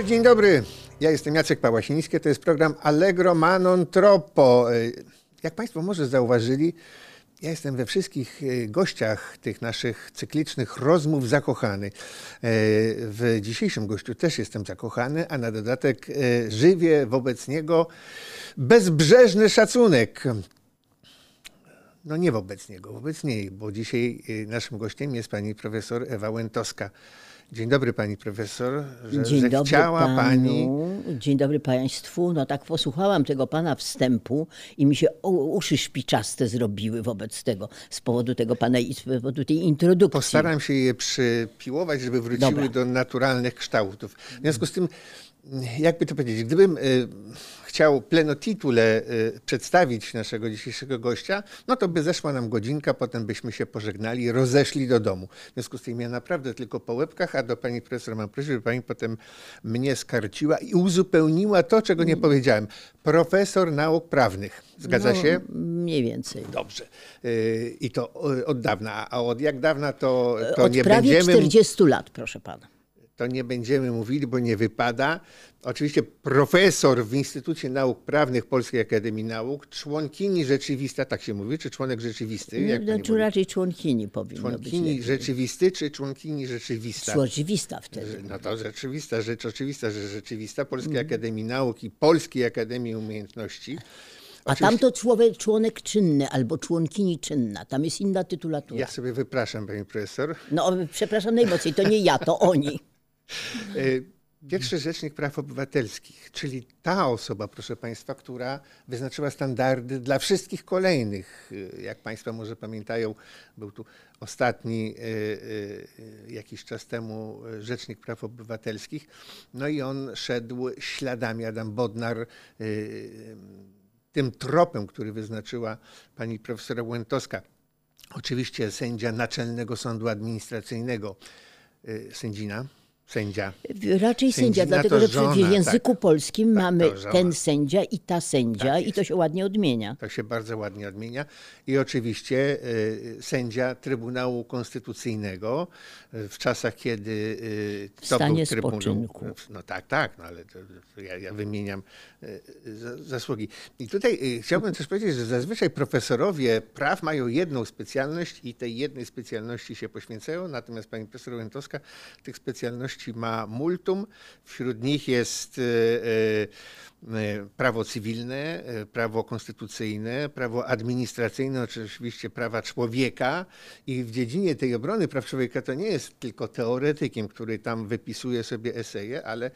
Dzień dobry, ja jestem Jacek Pałasiński, to jest program Allegro Manon Troppo. Y, Jak Państwo może zauważyli, ja jestem we wszystkich y, gościach tych naszych cyklicznych rozmów zakochany. Y, W dzisiejszym gościu też jestem zakochany, a na dodatek żywię wobec niego bezbrzeżny szacunek. No nie wobec niego, wobec niej, bo dzisiaj naszym gościem jest pani profesor Ewa Łętowska. Dzień dobry pani profesor, że, Dzień że dobry chciała panu. pani Dzień dobry państwu. No tak posłuchałam tego pana wstępu i mi się uszy szpiczaste zrobiły wobec tego, z powodu tego pana i z powodu tej introdukcji. Postaram się je przypiłować, żeby wróciły Dobra. do naturalnych kształtów. W związku z tym, jakby to powiedzieć, gdybym y, chciał plenotitule y, przedstawić naszego dzisiejszego gościa, no to by zeszła nam godzinka, potem byśmy się pożegnali, rozeszli do domu. W związku z tym ja naprawdę tylko po łebkach, a do pani profesor mam prośbę, żeby pani potem mnie skarciła i uzupełniła to, czego nie powiedziałem. Profesor nauk prawnych. Zgadza no, się? Mniej więcej. Dobrze. Y, I to od dawna. A od jak dawna to, to Od nie prawie będziemy. 40 lat, proszę pana. To nie będziemy mówili, bo nie wypada. Oczywiście profesor w Instytucie Nauk Prawnych Polskiej Akademii Nauk, członkini rzeczywista, tak się mówi, czy członek rzeczywisty? Jak No, raczej członkini powinno być. Członkini lepiej. rzeczywisty, czy członkini rzeczywista? Rzeczywista wtedy. No to rzeczywista rzecz, oczywista, że rzeczywista Polskiej Mhm. Akademii Nauk i Polskiej Akademii Umiejętności. A tam to człowiek, członek czynny albo członkini czynna. Tam jest inna tytulatura. Ja sobie wypraszam, pani profesor. No przepraszam najmocniej, to nie ja, to oni. Pierwszy Rzecznik Praw Obywatelskich, czyli ta osoba, proszę Państwa, która wyznaczyła standardy dla wszystkich kolejnych. Y, Jak Państwo może pamiętają, był tu ostatni y, y, jakiś czas temu Rzecznik Praw Obywatelskich. No i on szedł śladami, Adam Bodnar, tym tropem, który wyznaczyła pani profesor Łętowska. Oczywiście sędzia Naczelnego Sądu Administracyjnego, sędzina, sędzia. Raczej sędzia, dlatego że żona, w języku tak. polskim Tak, mamy ten sędzia i ta sędzia Tak i to się ładnie odmienia. To się bardzo ładnie odmienia. I oczywiście y, sędzia Trybunału Konstytucyjnego y, w czasach, kiedy y, to stanie był Trybunał. spoczynku. No tak, tak, no ale to, to ja, ja wymieniam y, za- zasługi. I tutaj y, chciałbym też powiedzieć, że zazwyczaj profesorowie praw mają jedną specjalność i tej jednej specjalności się poświęcają, natomiast pani profesor Łętowska tych specjalności ma multum. Wśród nich jest y, y, y, prawo cywilne, prawo konstytucyjne, prawo administracyjne, oczywiście prawa człowieka i w dziedzinie tej obrony praw człowieka to nie jest tylko teoretykiem, który tam wypisuje sobie eseje, ale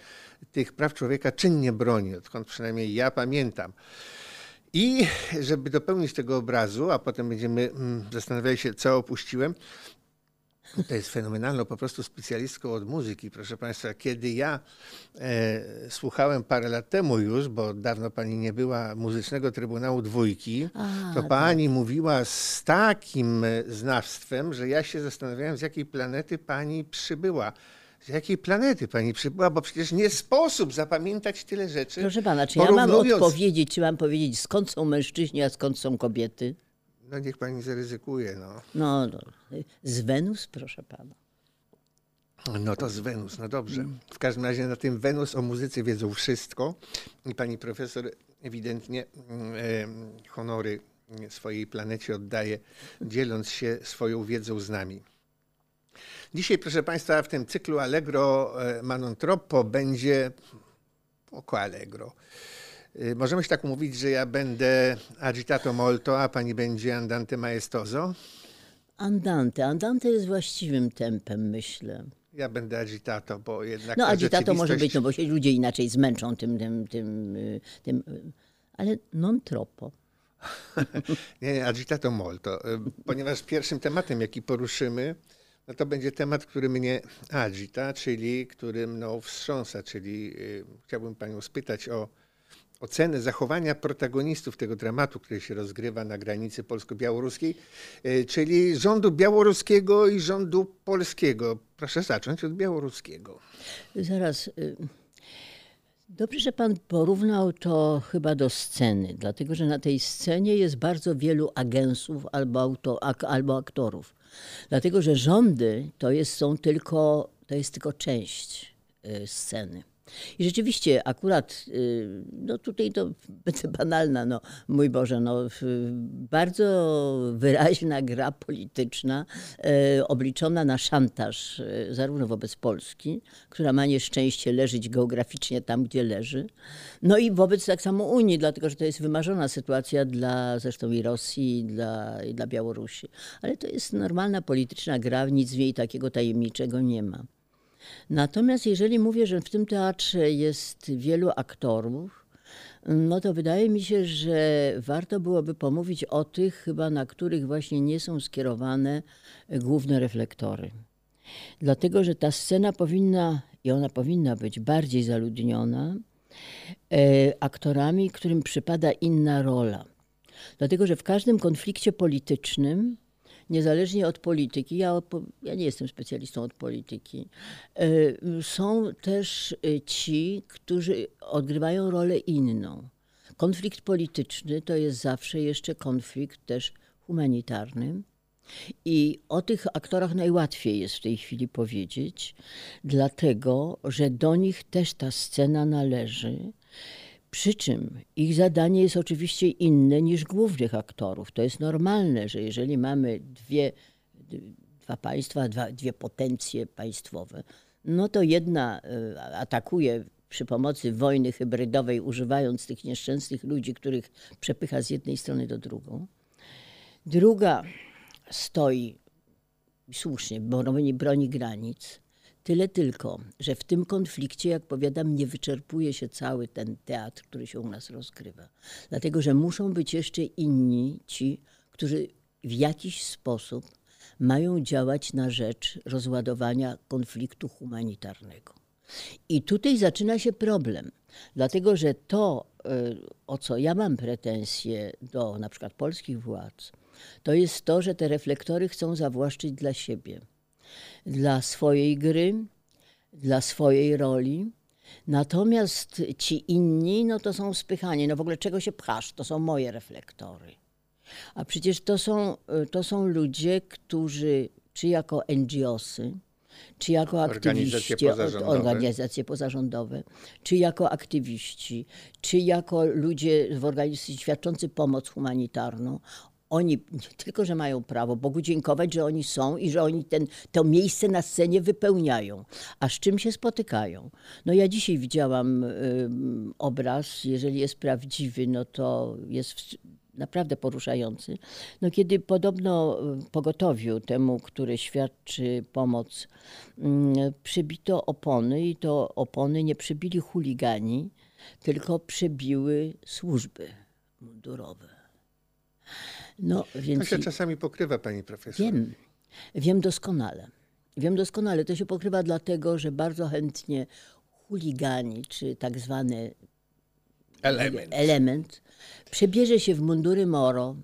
tych praw człowieka czynnie broni, odkąd przynajmniej ja pamiętam. I żeby dopełnić tego obrazu, a potem będziemy mm, zastanawiali się, co opuściłem, to jest fenomenalną po prostu specjalistką od muzyki, proszę Państwa. Kiedy ja e, słuchałem parę lat temu już, bo dawno Pani nie była Muzycznego Trybunału Dwójki, A, to Pani mówiła z takim e, znawstwem, że ja się zastanawiałem, z jakiej planety Pani przybyła. Z jakiej planety Pani przybyła, bo przecież nie sposób zapamiętać tyle rzeczy. Proszę pana, czy ja mam odpowiedzieć, czy mam powiedzieć skąd są mężczyźni, a skąd są kobiety? No niech Pani zaryzykuje, no. No, no z Wenus, proszę pana. No to z Wenus, no dobrze. W każdym razie na tym Wenus o muzyce wiedzą wszystko i pani profesor ewidentnie mm, em, honory swojej planecie oddaje, dzieląc się swoją wiedzą z nami. Dzisiaj, proszę Państwa, w tym cyklu Allegro e, Manon Troppo będzie oko Allegro. Y, Możemy się tak umówić, że ja będę agitato molto, a pani będzie andante maestoso. Andante. Andante jest właściwym tempem, myślę. Ja będę agitato, bo jednak No ta agitato może rzeczywistość- być, no bo się ludzie inaczej zmęczą tym, tym, tym, y, tym y, ale non troppo. Nie, nie, agitato molto, ponieważ pierwszym tematem, jaki poruszymy, no to będzie temat, który mnie agita, czyli który mną wstrząsa, czyli chciałbym panią spytać o ocenę zachowania protagonistów tego dramatu, który się rozgrywa na granicy polsko-białoruskiej, y, czyli rządu białoruskiego i rządu polskiego. Proszę zacząć od białoruskiego. Zaraz. y, Dobrze, że pan porównał to chyba do sceny, dlatego że na tej scenie jest bardzo wielu agensów albo, auto, ak, albo aktorów. Dlatego, że rządy to jest, są tylko, to jest tylko część y, sceny. I rzeczywiście akurat, y, no tutaj to będę banalna, no mój Boże, no bardzo wyraźna gra polityczna e, obliczona na szantaż e, zarówno wobec Polski, która ma nieszczęście leżeć geograficznie tam, gdzie leży, no i wobec tak samo Unii, dlatego że to jest wymarzona sytuacja dla zresztą i Rosji, i dla, i dla Białorusi. Ale to jest normalna polityczna gra, nic w niej takiego tajemniczego nie ma. Natomiast jeżeli mówię, że w tym teatrze jest wielu aktorów, no to wydaje mi się, że warto byłoby pomówić o tych chyba, na których właśnie nie są skierowane główne reflektory. Dlatego, że ta scena powinna, i ona powinna być bardziej zaludniona, e, aktorami, którym przypada inna rola. Dlatego, że w każdym konflikcie politycznym niezależnie od polityki, ja, ja nie jestem specjalistą od polityki, e, są też e, ci, którzy odgrywają rolę inną. Konflikt polityczny to jest zawsze jeszcze konflikt też humanitarny. I o tych aktorach najłatwiej jest w tej chwili powiedzieć, dlatego że do nich też ta scena należy. Przy czym ich zadanie jest oczywiście inne niż głównych aktorów. To jest normalne, że jeżeli mamy dwie, dwa państwa, dwa, dwie potencje państwowe, no to jedna e, atakuje przy pomocy wojny hybrydowej, używając tych nieszczęsnych ludzi, których przepycha z jednej strony do drugą. Druga stoi słusznie, broni, broni granic. Tyle tylko, że w tym konflikcie, jak powiadam, nie wyczerpuje się cały ten teatr, który się u nas rozgrywa. Dlatego, że muszą być jeszcze inni ci, którzy w jakiś sposób mają działać na rzecz rozładowania konfliktu humanitarnego. I tutaj zaczyna się problem, dlatego że to, y, o co ja mam pretensje do na przykład polskich władz, to jest to, że te reflektory chcą zawłaszczyć dla siebie dla swojej gry, dla swojej roli. Natomiast ci inni, no to są spychani. No w ogóle czego się pchasz? To są moje reflektory. A przecież to są, to są ludzie, którzy czy jako NGOsy, czy jako aktywiści, organizacje pozarządowe. organizacje pozarządowe, czy jako aktywiści, czy jako ludzie w organizacji świadczący pomoc humanitarną, oni nie tylko, że mają prawo Bogu dziękować, że oni są i że oni ten, to miejsce na scenie wypełniają. A z czym się spotykają? No ja dzisiaj widziałam y, obraz, jeżeli jest prawdziwy, no to jest naprawdę poruszający. No kiedy podobno pogotowiu temu, który świadczy pomoc, y, przybito opony i to opony nie przybili chuligani, tylko przebiły służby mundurowe. No, więc... To się czasami pokrywa, pani profesor. Wiem, wiem doskonale. Wiem doskonale. To się pokrywa dlatego, że bardzo chętnie chuligani, czy tak zwany element, element przebierze się w mundury moro.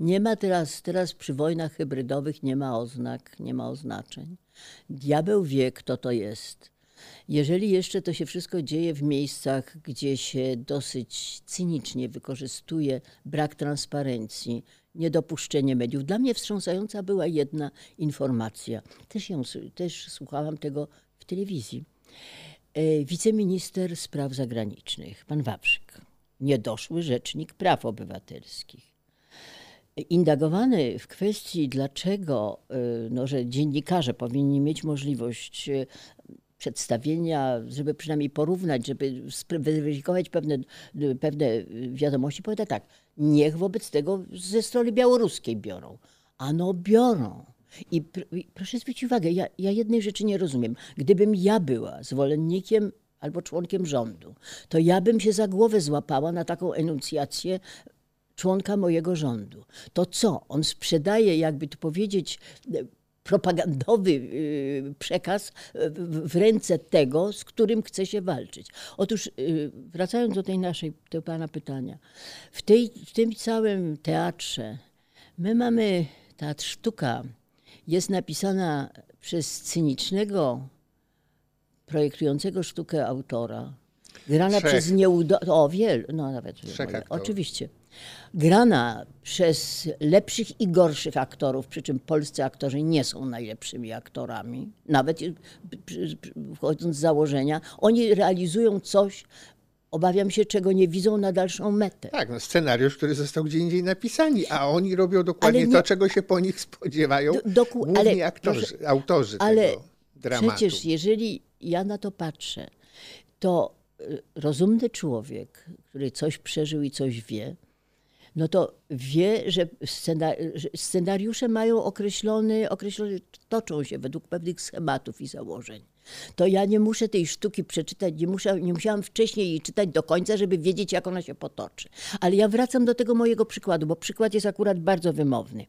Nie ma teraz, teraz przy wojnach hybrydowych nie ma oznak, nie ma oznaczeń. Diabeł wie, kto to jest. Jeżeli jeszcze to się wszystko dzieje w miejscach, gdzie się dosyć cynicznie wykorzystuje brak transparencji, niedopuszczenie mediów. Dla mnie wstrząsająca była jedna informacja. Też, ją, też słuchałam tego w telewizji. E, wiceminister spraw zagranicznych, pan Wawrzyk, niedoszły rzecznik praw obywatelskich. Indagowany w kwestii, dlaczego, e, no, że dziennikarze powinni mieć możliwość e, przedstawienia, żeby przynajmniej porównać, żeby zweryfikować pewne, pewne wiadomości, powiada tak, niech wobec tego ze strony białoruskiej biorą. Ano biorą. I, pr i proszę zwrócić uwagę, ja, ja jednej rzeczy nie rozumiem. Gdybym ja była zwolennikiem albo członkiem rządu, to ja bym się za głowę złapała na taką enuncjację członka mojego rządu. To co? On sprzedaje, jakby tu powiedzieć, propagandowy y, przekaz w ręce tego, z którym chce się walczyć. Otóż y, wracając do tej naszej, tego pana pytania, w, tej, w tym całym teatrze my mamy, teatr sztuka jest napisana przez cynicznego, projektującego sztukę autora, grana Trzech. przez nieudo... O, wielu, no nawet. Trzech oczywiście. Grana przez lepszych i gorszych aktorów, przy czym polscy aktorzy nie są najlepszymi aktorami, nawet wchodząc z założenia, oni realizują coś, obawiam się, czego nie widzą na dalszą metę. Tak, no scenariusz, który został gdzie indziej napisany, a oni robią dokładnie nie- to, czego się po nich spodziewają, Do- główni ale aktorzy, proszę- autorzy Ale tego dramatu. przecież jeżeli ja na to patrzę, to y, rozumny człowiek, który coś przeżył i coś wie, no to wie, że, scena, że scenariusze mają określony, określony, toczą się według pewnych schematów i założeń. To ja nie muszę tej sztuki przeczytać, nie, muszę, nie musiałam wcześniej jej czytać do końca, żeby wiedzieć, jak ona się potoczy. Ale ja wracam do tego mojego przykładu, bo przykład jest akurat bardzo wymowny.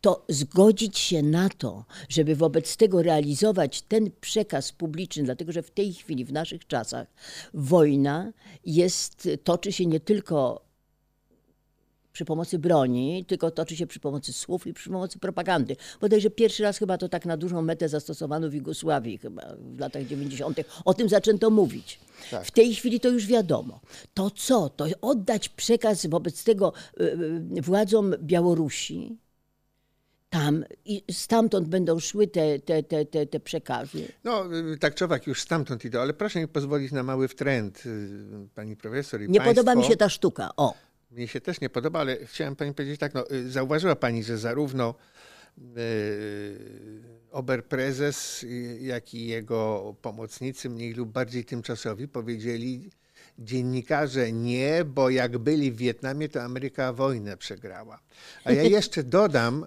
To zgodzić się na to, żeby wobec tego realizować ten przekaz publiczny, dlatego że w tej chwili, w naszych czasach, wojna jest, toczy się nie tylko przy pomocy broni, tylko toczy się przy pomocy słów i przy pomocy propagandy. Bodajże pierwszy raz chyba to tak na dużą metę zastosowano w Jugosławii chyba w latach 90. O tym zaczęto mówić. W tej chwili to już wiadomo. To co? To oddać przekaz wobec tego y, y, władzom Białorusi, tam i stamtąd będą szły te, te, te, te, te przekazy. No, y, tak czy owak już stamtąd idą, ale proszę mi pozwolić na mały wtręt, pani profesor i Nie państwo. podoba mi się ta sztuka. O. Mnie się też nie podoba, ale chciałem pani powiedzieć tak, no, y, zauważyła pani, że zarówno y, oberprezes, y, jak i jego pomocnicy, mniej lub bardziej tymczasowi, powiedzieli dziennikarze nie, bo jak byli w Wietnamie, to Ameryka wojnę przegrała. A ja jeszcze dodam,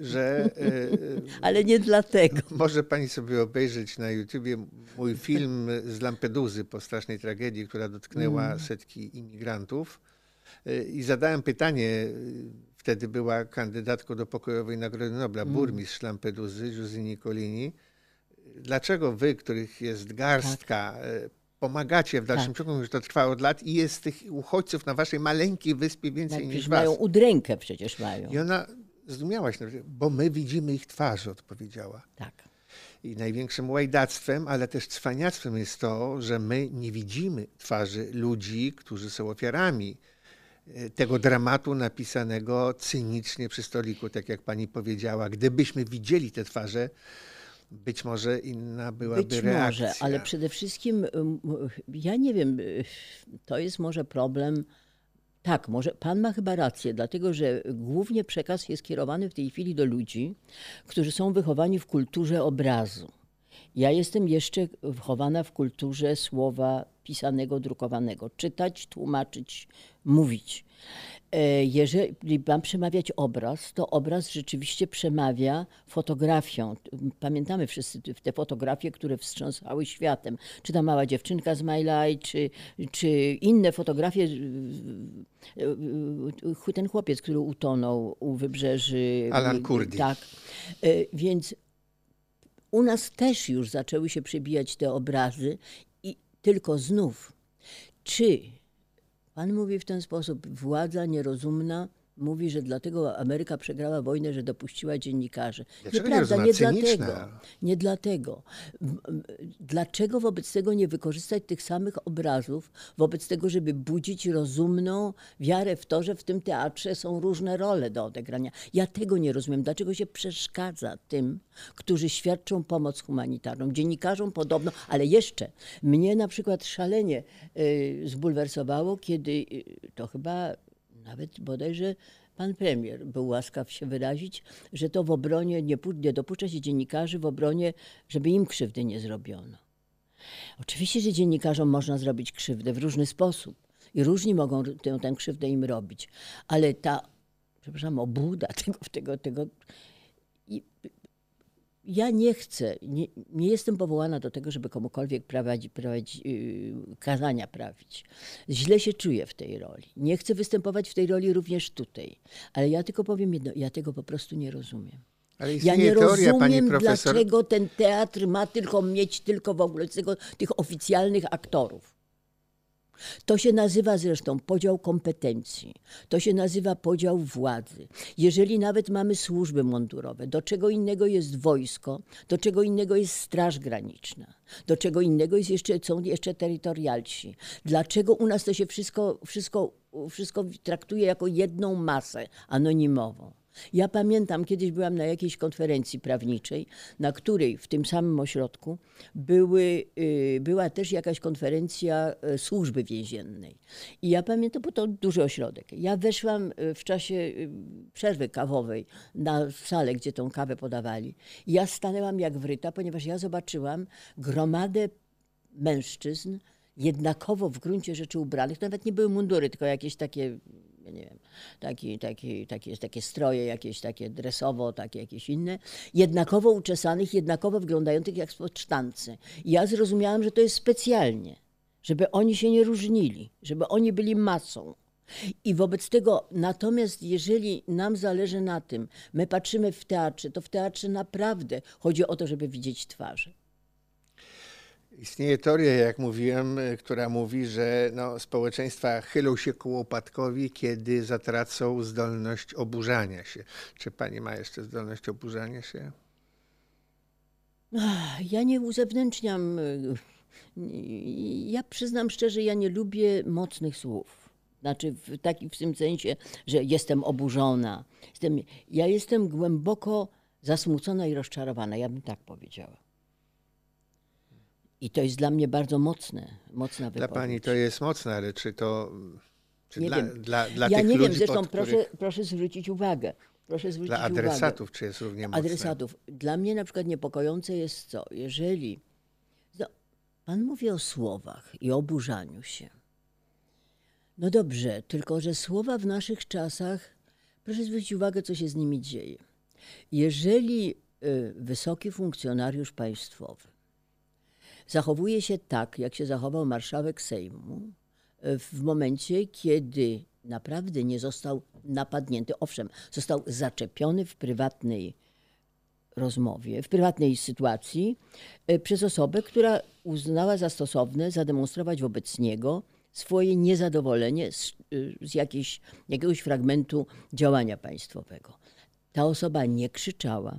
że y, y, Ale nie dlatego. może pani sobie obejrzeć na YouTubie mój film z Lampeduzy po strasznej tragedii, która dotknęła setki imigrantów. Y, I zadałem pytanie, y, wtedy była kandydatką do pokojowej Nagrody Nobla, burmistrz Lampeduzy, Giusy Nicolini. Dlaczego wy, których jest garstka, y, pomagacie w dalszym Tak. ciągu, że to trwa od lat i jest tych uchodźców na waszej maleńkiej wyspie więcej Tak, niż was? mają udrękę przecież mają. I ona zdumiała się, bo my widzimy ich twarze, odpowiedziała. Tak. I największym łajdactwem, ale też cwaniactwem jest to, że my nie widzimy twarzy ludzi, którzy są ofiarami e, tego dramatu napisanego cynicznie przy stoliku, tak jak pani powiedziała. Gdybyśmy widzieli te twarze, być może inna byłaby Być reakcja. może, ale przede wszystkim ym, ja nie wiem, y, to jest może problem. Tak, może pan ma chyba rację, dlatego że głównie przekaz jest kierowany w tej chwili do ludzi, którzy są wychowani w kulturze obrazu. Ja jestem jeszcze wychowana w kulturze słowa pisanego, drukowanego. Czytać, tłumaczyć, mówić. E, Jeżeli mam przemawiać obraz, to obraz rzeczywiście przemawia fotografią. Pamiętamy wszyscy te fotografie, które wstrząsały światem. Czy ta mała dziewczynka z My Life, czy, czy inne fotografie. Ten chłopiec, który utonął u wybrzeży. Alan Kurdi. Tak. E, Więc u nas też już zaczęły się przebijać te obrazy i tylko znów, czy pan mówi w ten sposób, władza nierozumna mówi, że dlatego Ameryka przegrała wojnę, że dopuściła dziennikarzy. Dlaczego Nieprawda, nie Cyniczna. dlatego. Nie dlatego. Dlaczego wobec tego nie wykorzystać tych samych obrazów, wobec tego, żeby budzić rozumną wiarę w to, że w tym teatrze są różne role do odegrania? Ja tego nie rozumiem. Dlaczego się przeszkadza tym, którzy świadczą pomoc humanitarną? Dziennikarzom podobno, ale jeszcze mnie na przykład szalenie y, zbulwersowało, kiedy y, to chyba nawet bodajże pan premier był łaskaw się wyrazić, że to w obronie nie, nie dopuszcza się dziennikarzy w obronie, żeby im krzywdy nie zrobiono. Oczywiście, że dziennikarzom można zrobić krzywdę w różny sposób i różni mogą tę, tę krzywdę im robić, ale ta, przepraszam, obłuda tego, tego, tego ja nie chcę, nie, nie jestem powołana do tego, żeby komukolwiek prowadzić yy, kazania prawić. Źle się czuję w tej roli. Nie chcę występować w tej roli również tutaj. Ale ja tylko powiem jedno, ja tego po prostu nie rozumiem. Ale Ja nie teoria, rozumiem, profesor. dlaczego ten teatr ma tylko mieć tylko w ogóle tego, tych oficjalnych aktorów. To się nazywa zresztą podział kompetencji, to się nazywa podział władzy. Jeżeli nawet mamy służby mundurowe, do czego innego jest wojsko, do czego innego jest Straż Graniczna, do czego innego jest jeszcze, są jeszcze terytorialci. Dlaczego u nas to się wszystko, wszystko, wszystko traktuje jako jedną masę anonimową? Ja pamiętam, kiedyś byłam na jakiejś konferencji prawniczej, na której w tym samym ośrodku były, y, była też jakaś konferencja y, służby więziennej. I ja pamiętam, bo to duży ośrodek. Ja weszłam y, w czasie przerwy kawowej na salę, gdzie tą kawę podawali. I ja stanęłam jak wryta, ponieważ ja zobaczyłam gromadę mężczyzn, jednakowo w gruncie rzeczy ubranych. To nawet nie były mundury, tylko jakieś takie nie wiem, taki, taki, takie, takie stroje jakieś takie dresowo, takie jakieś inne, jednakowo uczesanych, jednakowo wyglądających jak. I ja zrozumiałam, że to jest specjalnie, żeby oni się nie różnili, żeby oni byli masą. I wobec tego, natomiast jeżeli nam zależy na tym, my patrzymy w teatrze, to w teatrze naprawdę chodzi o to, żeby widzieć twarze. Istnieje teoria, jak mówiłem, y, która mówi, że no, społeczeństwa chylą się ku upadkowi, kiedy zatracą zdolność oburzania się. Czy pani ma jeszcze zdolność oburzania się? Ja nie uzewnętrzniam. Y, ja przyznam szczerze, ja nie lubię mocnych słów. Znaczy w takim w tym sensie, że jestem oburzona. Jestem, ja jestem głęboko zasmucona i rozczarowana, ja bym tak powiedziała. I to jest dla mnie bardzo mocne, mocna wypowiedź. Dla pani to jest mocne, ale czy to czy nie dla, wiem. dla, dla ja tych nie ludzi, wiem, zresztą proszę, których, proszę zwrócić uwagę. Proszę zwrócić dla uwagę. adresatów, czy jest równie mocne? Adresatów. Dla mnie na przykład niepokojące jest co? Jeżeli no, pan mówi o słowach i oburzaniu się. No dobrze, tylko że słowa w naszych czasach, proszę zwrócić uwagę, co się z nimi dzieje. Jeżeli y, wysoki funkcjonariusz państwowy zachowuje się tak, jak się zachował marszałek Sejmu e, w momencie, kiedy naprawdę nie został napadnięty. Owszem, został zaczepiony w prywatnej rozmowie, w prywatnej sytuacji e, przez osobę, która uznała za stosowne zademonstrować wobec niego swoje niezadowolenie z, e, z jakiejś, jakiegoś fragmentu działania państwowego. Ta osoba nie krzyczała,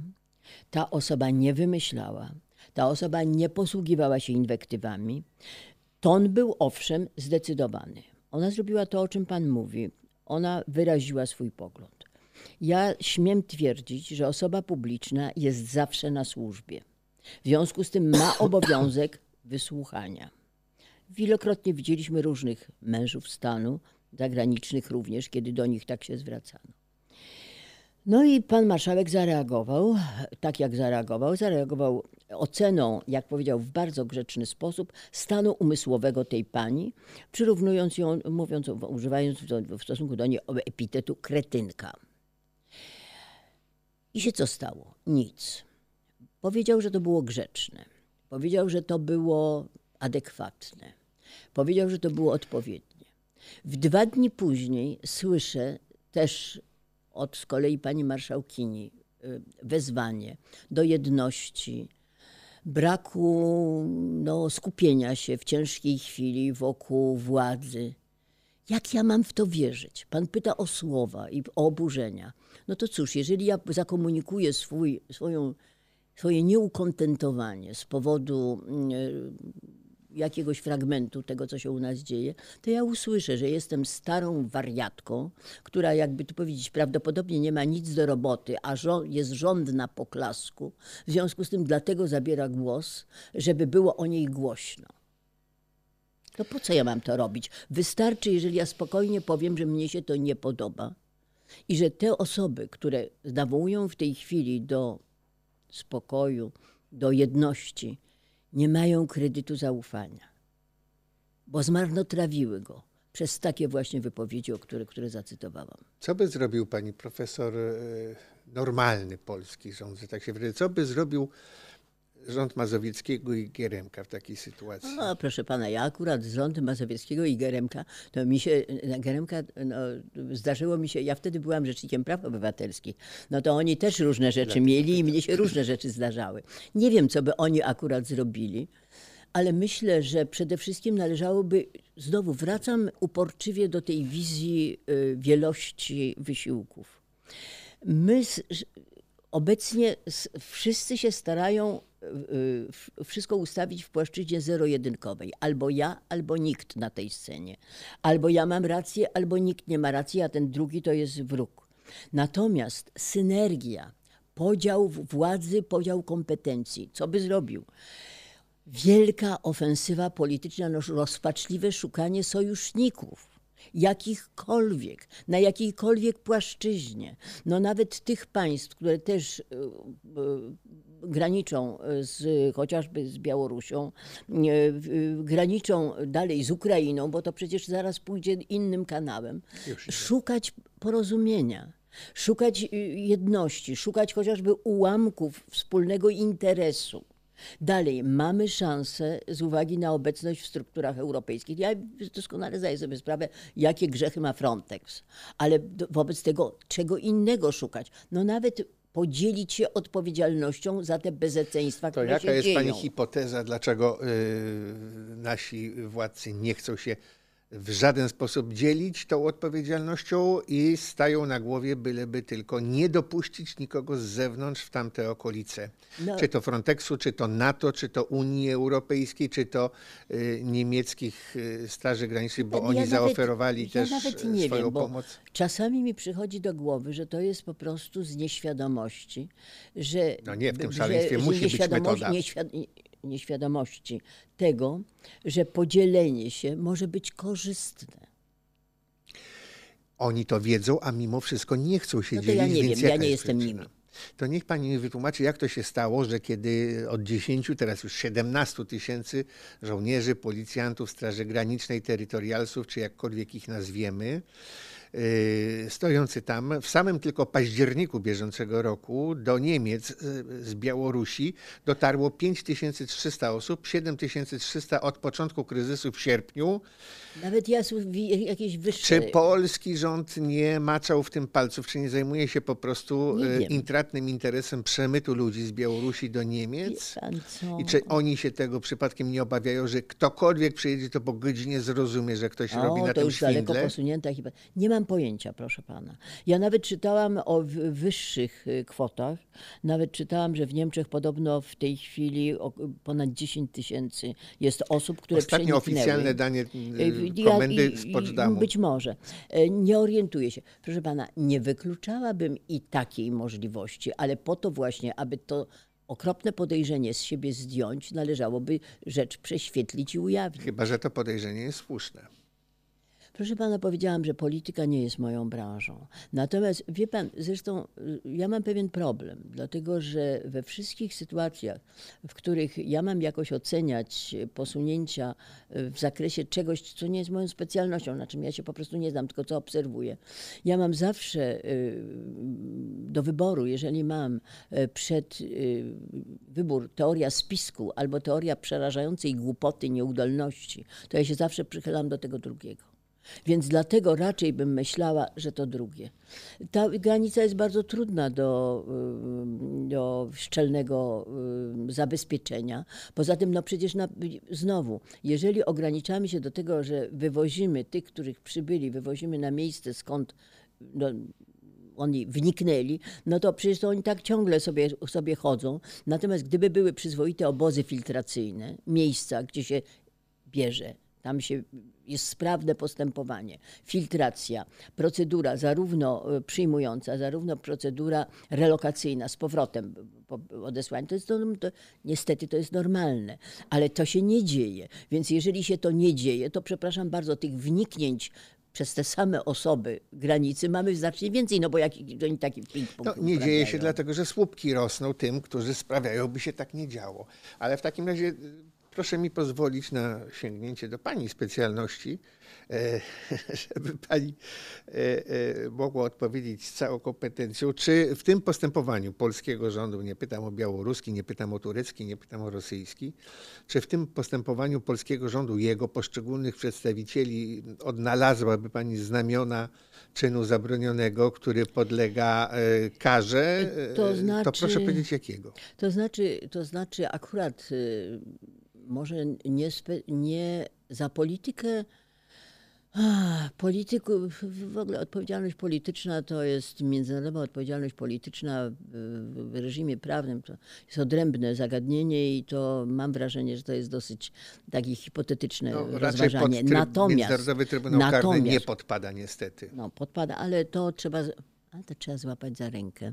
ta osoba nie wymyślała, ta osoba nie posługiwała się inwektywami. Ton był owszem zdecydowany. Ona zrobiła to, o czym Pan mówi. Ona wyraziła swój pogląd. Ja śmiem twierdzić, że osoba publiczna jest zawsze na służbie. W związku z tym ma obowiązek wysłuchania. Wielokrotnie widzieliśmy różnych mężów stanu, zagranicznych również, kiedy do nich tak się zwracano. No i pan marszałek zareagował, tak jak zareagował. Zareagował oceną, jak powiedział, w bardzo grzeczny sposób stanu umysłowego tej pani, przyrównując ją, mówiąc, używając w stosunku do niej epitetu kretynka. I się co stało? Nic. Powiedział, że to było grzeczne. Powiedział, że to było adekwatne. Powiedział, że to było odpowiednie. W dwa dni później słyszę też od z kolei pani marszałkini y, wezwanie do jedności, braku no, skupienia się w ciężkiej chwili wokół władzy. Jak ja mam w to wierzyć? Pan pyta o słowa i o oburzenia. No to cóż, jeżeli ja zakomunikuję swój, swoją, swoje nieukontentowanie z powodu y, jakiegoś fragmentu tego, co się u nas dzieje, to ja usłyszę, że jestem starą wariatką, która, jakby tu powiedzieć, prawdopodobnie nie ma nic do roboty, a jest żądna poklasku. W związku z tym dlatego zabiera głos, żeby było o niej głośno. To po co ja mam to robić? Wystarczy, jeżeli ja spokojnie powiem, że mnie się to nie podoba i że te osoby, które nawołują w tej chwili do spokoju, do jedności, nie mają kredytu zaufania, bo zmarnotrawiły go przez takie właśnie wypowiedzi, o które, które zacytowałam. Co by zrobił pani profesor e, normalny polski rząd, że tak się wydaje? Co by zrobił rząd Mazowieckiego i Geremka w takiej sytuacji? No, proszę pana, ja akurat z rządu Mazowieckiego i Geremka, to mi się, Geremka, no, zdarzyło mi się, ja wtedy byłam rzecznikiem praw obywatelskich, no to oni też różne rzeczy mieli i mnie się różne rzeczy zdarzały. Nie wiem, co by oni akurat zrobili, ale myślę, że przede wszystkim należałoby, znowu wracam uporczywie do tej wizji y, wielości wysiłków. My ż- obecnie wszyscy się starają wszystko ustawić w płaszczyźnie zero-jedynkowej. Albo ja, albo nikt na tej scenie. Albo ja mam rację, albo nikt nie ma racji, a ten drugi to jest wróg. Natomiast synergia, podział władzy, podział kompetencji, co by zrobił? Wielka ofensywa polityczna, no, rozpaczliwe szukanie sojuszników. Jakichkolwiek, na jakiejkolwiek płaszczyźnie. No nawet tych państw, które też y, y, graniczą z, chociażby z Białorusią, y, y, graniczą dalej z Ukrainą, bo to przecież zaraz pójdzie innym kanałem. Szukać porozumienia szukać y, jedności, szukać chociażby ułamków wspólnego interesu. Dalej, mamy szansę z uwagi na obecność w strukturach europejskich. Ja doskonale zdaję sobie sprawę, jakie grzechy ma Frontex, ale wobec tego czego innego szukać? No nawet podzielić się odpowiedzialnością za te bezeceństwa, To które jaka się jest dzieją. Pani hipoteza, dlaczego y, nasi władcy nie chcą się w żaden sposób dzielić tą odpowiedzialnością i stają na głowie, byleby tylko nie dopuścić nikogo z zewnątrz w tamte okolice? No. Czy to Frontexu, czy to NATO, czy to Unii Europejskiej, czy to y, niemieckich y, straży granicznych, bo Ja oni nawet- zaoferowali ja też nawet y, nie swoją wiem, pomoc. Czasami mi przychodzi do głowy, że to jest po prostu z nieświadomości, że. No nie, w tym szaleństwie że musi być metoda. Nieświad, nieświadomości tego, że podzielenie się może być korzystne. Oni to wiedzą, a mimo wszystko nie chcą się No to dzielić. ja nie więc wiem, ja nie jest jestem przyczyna? nimi. To niech pani mi wytłumaczy, jak to się stało, że kiedy od 10, teraz już 17 tysięcy żołnierzy, policjantów, Straży Granicznej, terytorialsów, czy jakkolwiek ich nazwiemy, stojący tam w samym tylko październiku bieżącego roku do Niemiec yy, z Białorusi dotarło 5300 osób, 7300 od początku kryzysu w sierpniu. Nawet ja jakieś wyższe. Czy polski rząd nie maczał w tym palców, czy nie zajmuje się po prostu wiem. intratnym interesem przemytu ludzi z Białorusi do Niemiec? I czy oni się tego przypadkiem nie obawiają, że ktokolwiek przyjedzie, to po godzinie zrozumie, że ktoś robi O, na to tym już daleko posunięta chyba. Nie mam pojęcia, proszę pana. Ja nawet czytałam o wyższych y, kwotach. Nawet czytałam, że w Niemczech podobno w tej chwili ponad 10 tysięcy jest osób, które przeniknęły. oficjalne danie Y, ja- komendy i- z Potsdamu. Być może. E, Nie orientuję się. Proszę pana, nie wykluczałabym i takiej możliwości, ale po to właśnie, aby to okropne podejrzenie z siebie zdjąć, należałoby rzecz prześwietlić i ujawnić. Chyba, że to podejrzenie jest słuszne. Proszę pana, powiedziałam, że polityka nie jest moją branżą. Natomiast wie pan, zresztą y, ja mam pewien problem, dlatego że we wszystkich sytuacjach, w których ja mam jakoś oceniać posunięcia y, w zakresie czegoś, co nie jest moją specjalnością, na czym ja się po prostu nie znam, tylko co obserwuję, ja mam zawsze y, do wyboru, jeżeli mam przed wybór teoria spisku albo teoria przerażającej głupoty, nieudolności, to ja się zawsze przychylam do tego drugiego. Więc dlatego raczej bym myślała, że to drugie. Ta granica jest bardzo trudna do, y, do szczelnego y, zabezpieczenia. Poza tym, no przecież na, znowu, jeżeli ograniczamy się do tego, że wywozimy tych, których przybyli, wywozimy na miejsce, skąd no, oni wniknęli, no to przecież to oni tak ciągle sobie, sobie chodzą. Natomiast gdyby były przyzwoite obozy filtracyjne, miejsca, gdzie się bierze, tam się jest sprawne postępowanie, filtracja, procedura zarówno e, przyjmująca, zarówno procedura relokacyjna z powrotem po odesłania. To jest, to, to, niestety to jest normalne, ale to się nie dzieje. Więc jeżeli się to nie dzieje, to przepraszam bardzo, tych wniknięć przez te same osoby granicy mamy znacznie więcej, no bo jak oni taki No, nie dzieje się uprawiają. dlatego, że słupki rosną tym, którzy sprawiają, by się tak nie działo. Ale w takim razie proszę mi pozwolić na sięgnięcie do Pani specjalności, e, żeby Pani e, e, mogła odpowiedzieć z całą kompetencją, czy w tym postępowaniu polskiego rządu, nie pytam o białoruski, nie pytam o turecki, nie pytam o rosyjski, czy w tym postępowaniu polskiego rządu jego poszczególnych przedstawicieli odnalazłaby Pani znamiona czynu zabronionego, który podlega karze, To e, to znaczy- proszę powiedzieć jakiego. To znaczy, to znaczy akurat y, może nie, nie za politykę. Polityku, w ogóle odpowiedzialność polityczna to jest międzynarodowa odpowiedzialność polityczna w, w reżimie prawnym. To jest odrębne zagadnienie i to mam wrażenie, że to jest dosyć takie hipotetyczne No, rozważanie. tryb, natomiast, Międzynarodowy Trybunał Karny natomiast, nie podpada niestety. no, podpada, ale to trzeba, ale to trzeba złapać za rękę.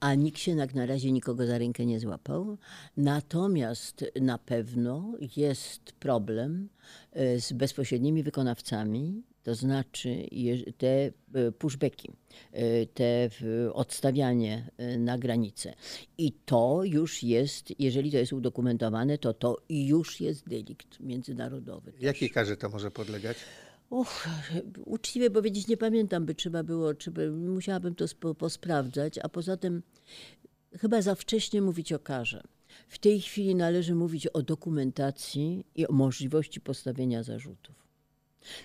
A nikt się jak na razie nikogo za rękę nie złapał. Natomiast na pewno jest problem e, z bezpośrednimi wykonawcami, to znaczy te e, pushbacki, e, te odstawianie na granicę. I to już jest, jeżeli to jest udokumentowane, to to już jest delikt międzynarodowy. Jakiej karze to może podlegać? Och, uczciwie powiedzieć nie pamiętam, by trzeba było, czy by, musiałabym to spo, posprawdzać, a poza tym chyba za wcześnie mówić o karze. W tej chwili należy mówić o dokumentacji i o możliwości postawienia zarzutów.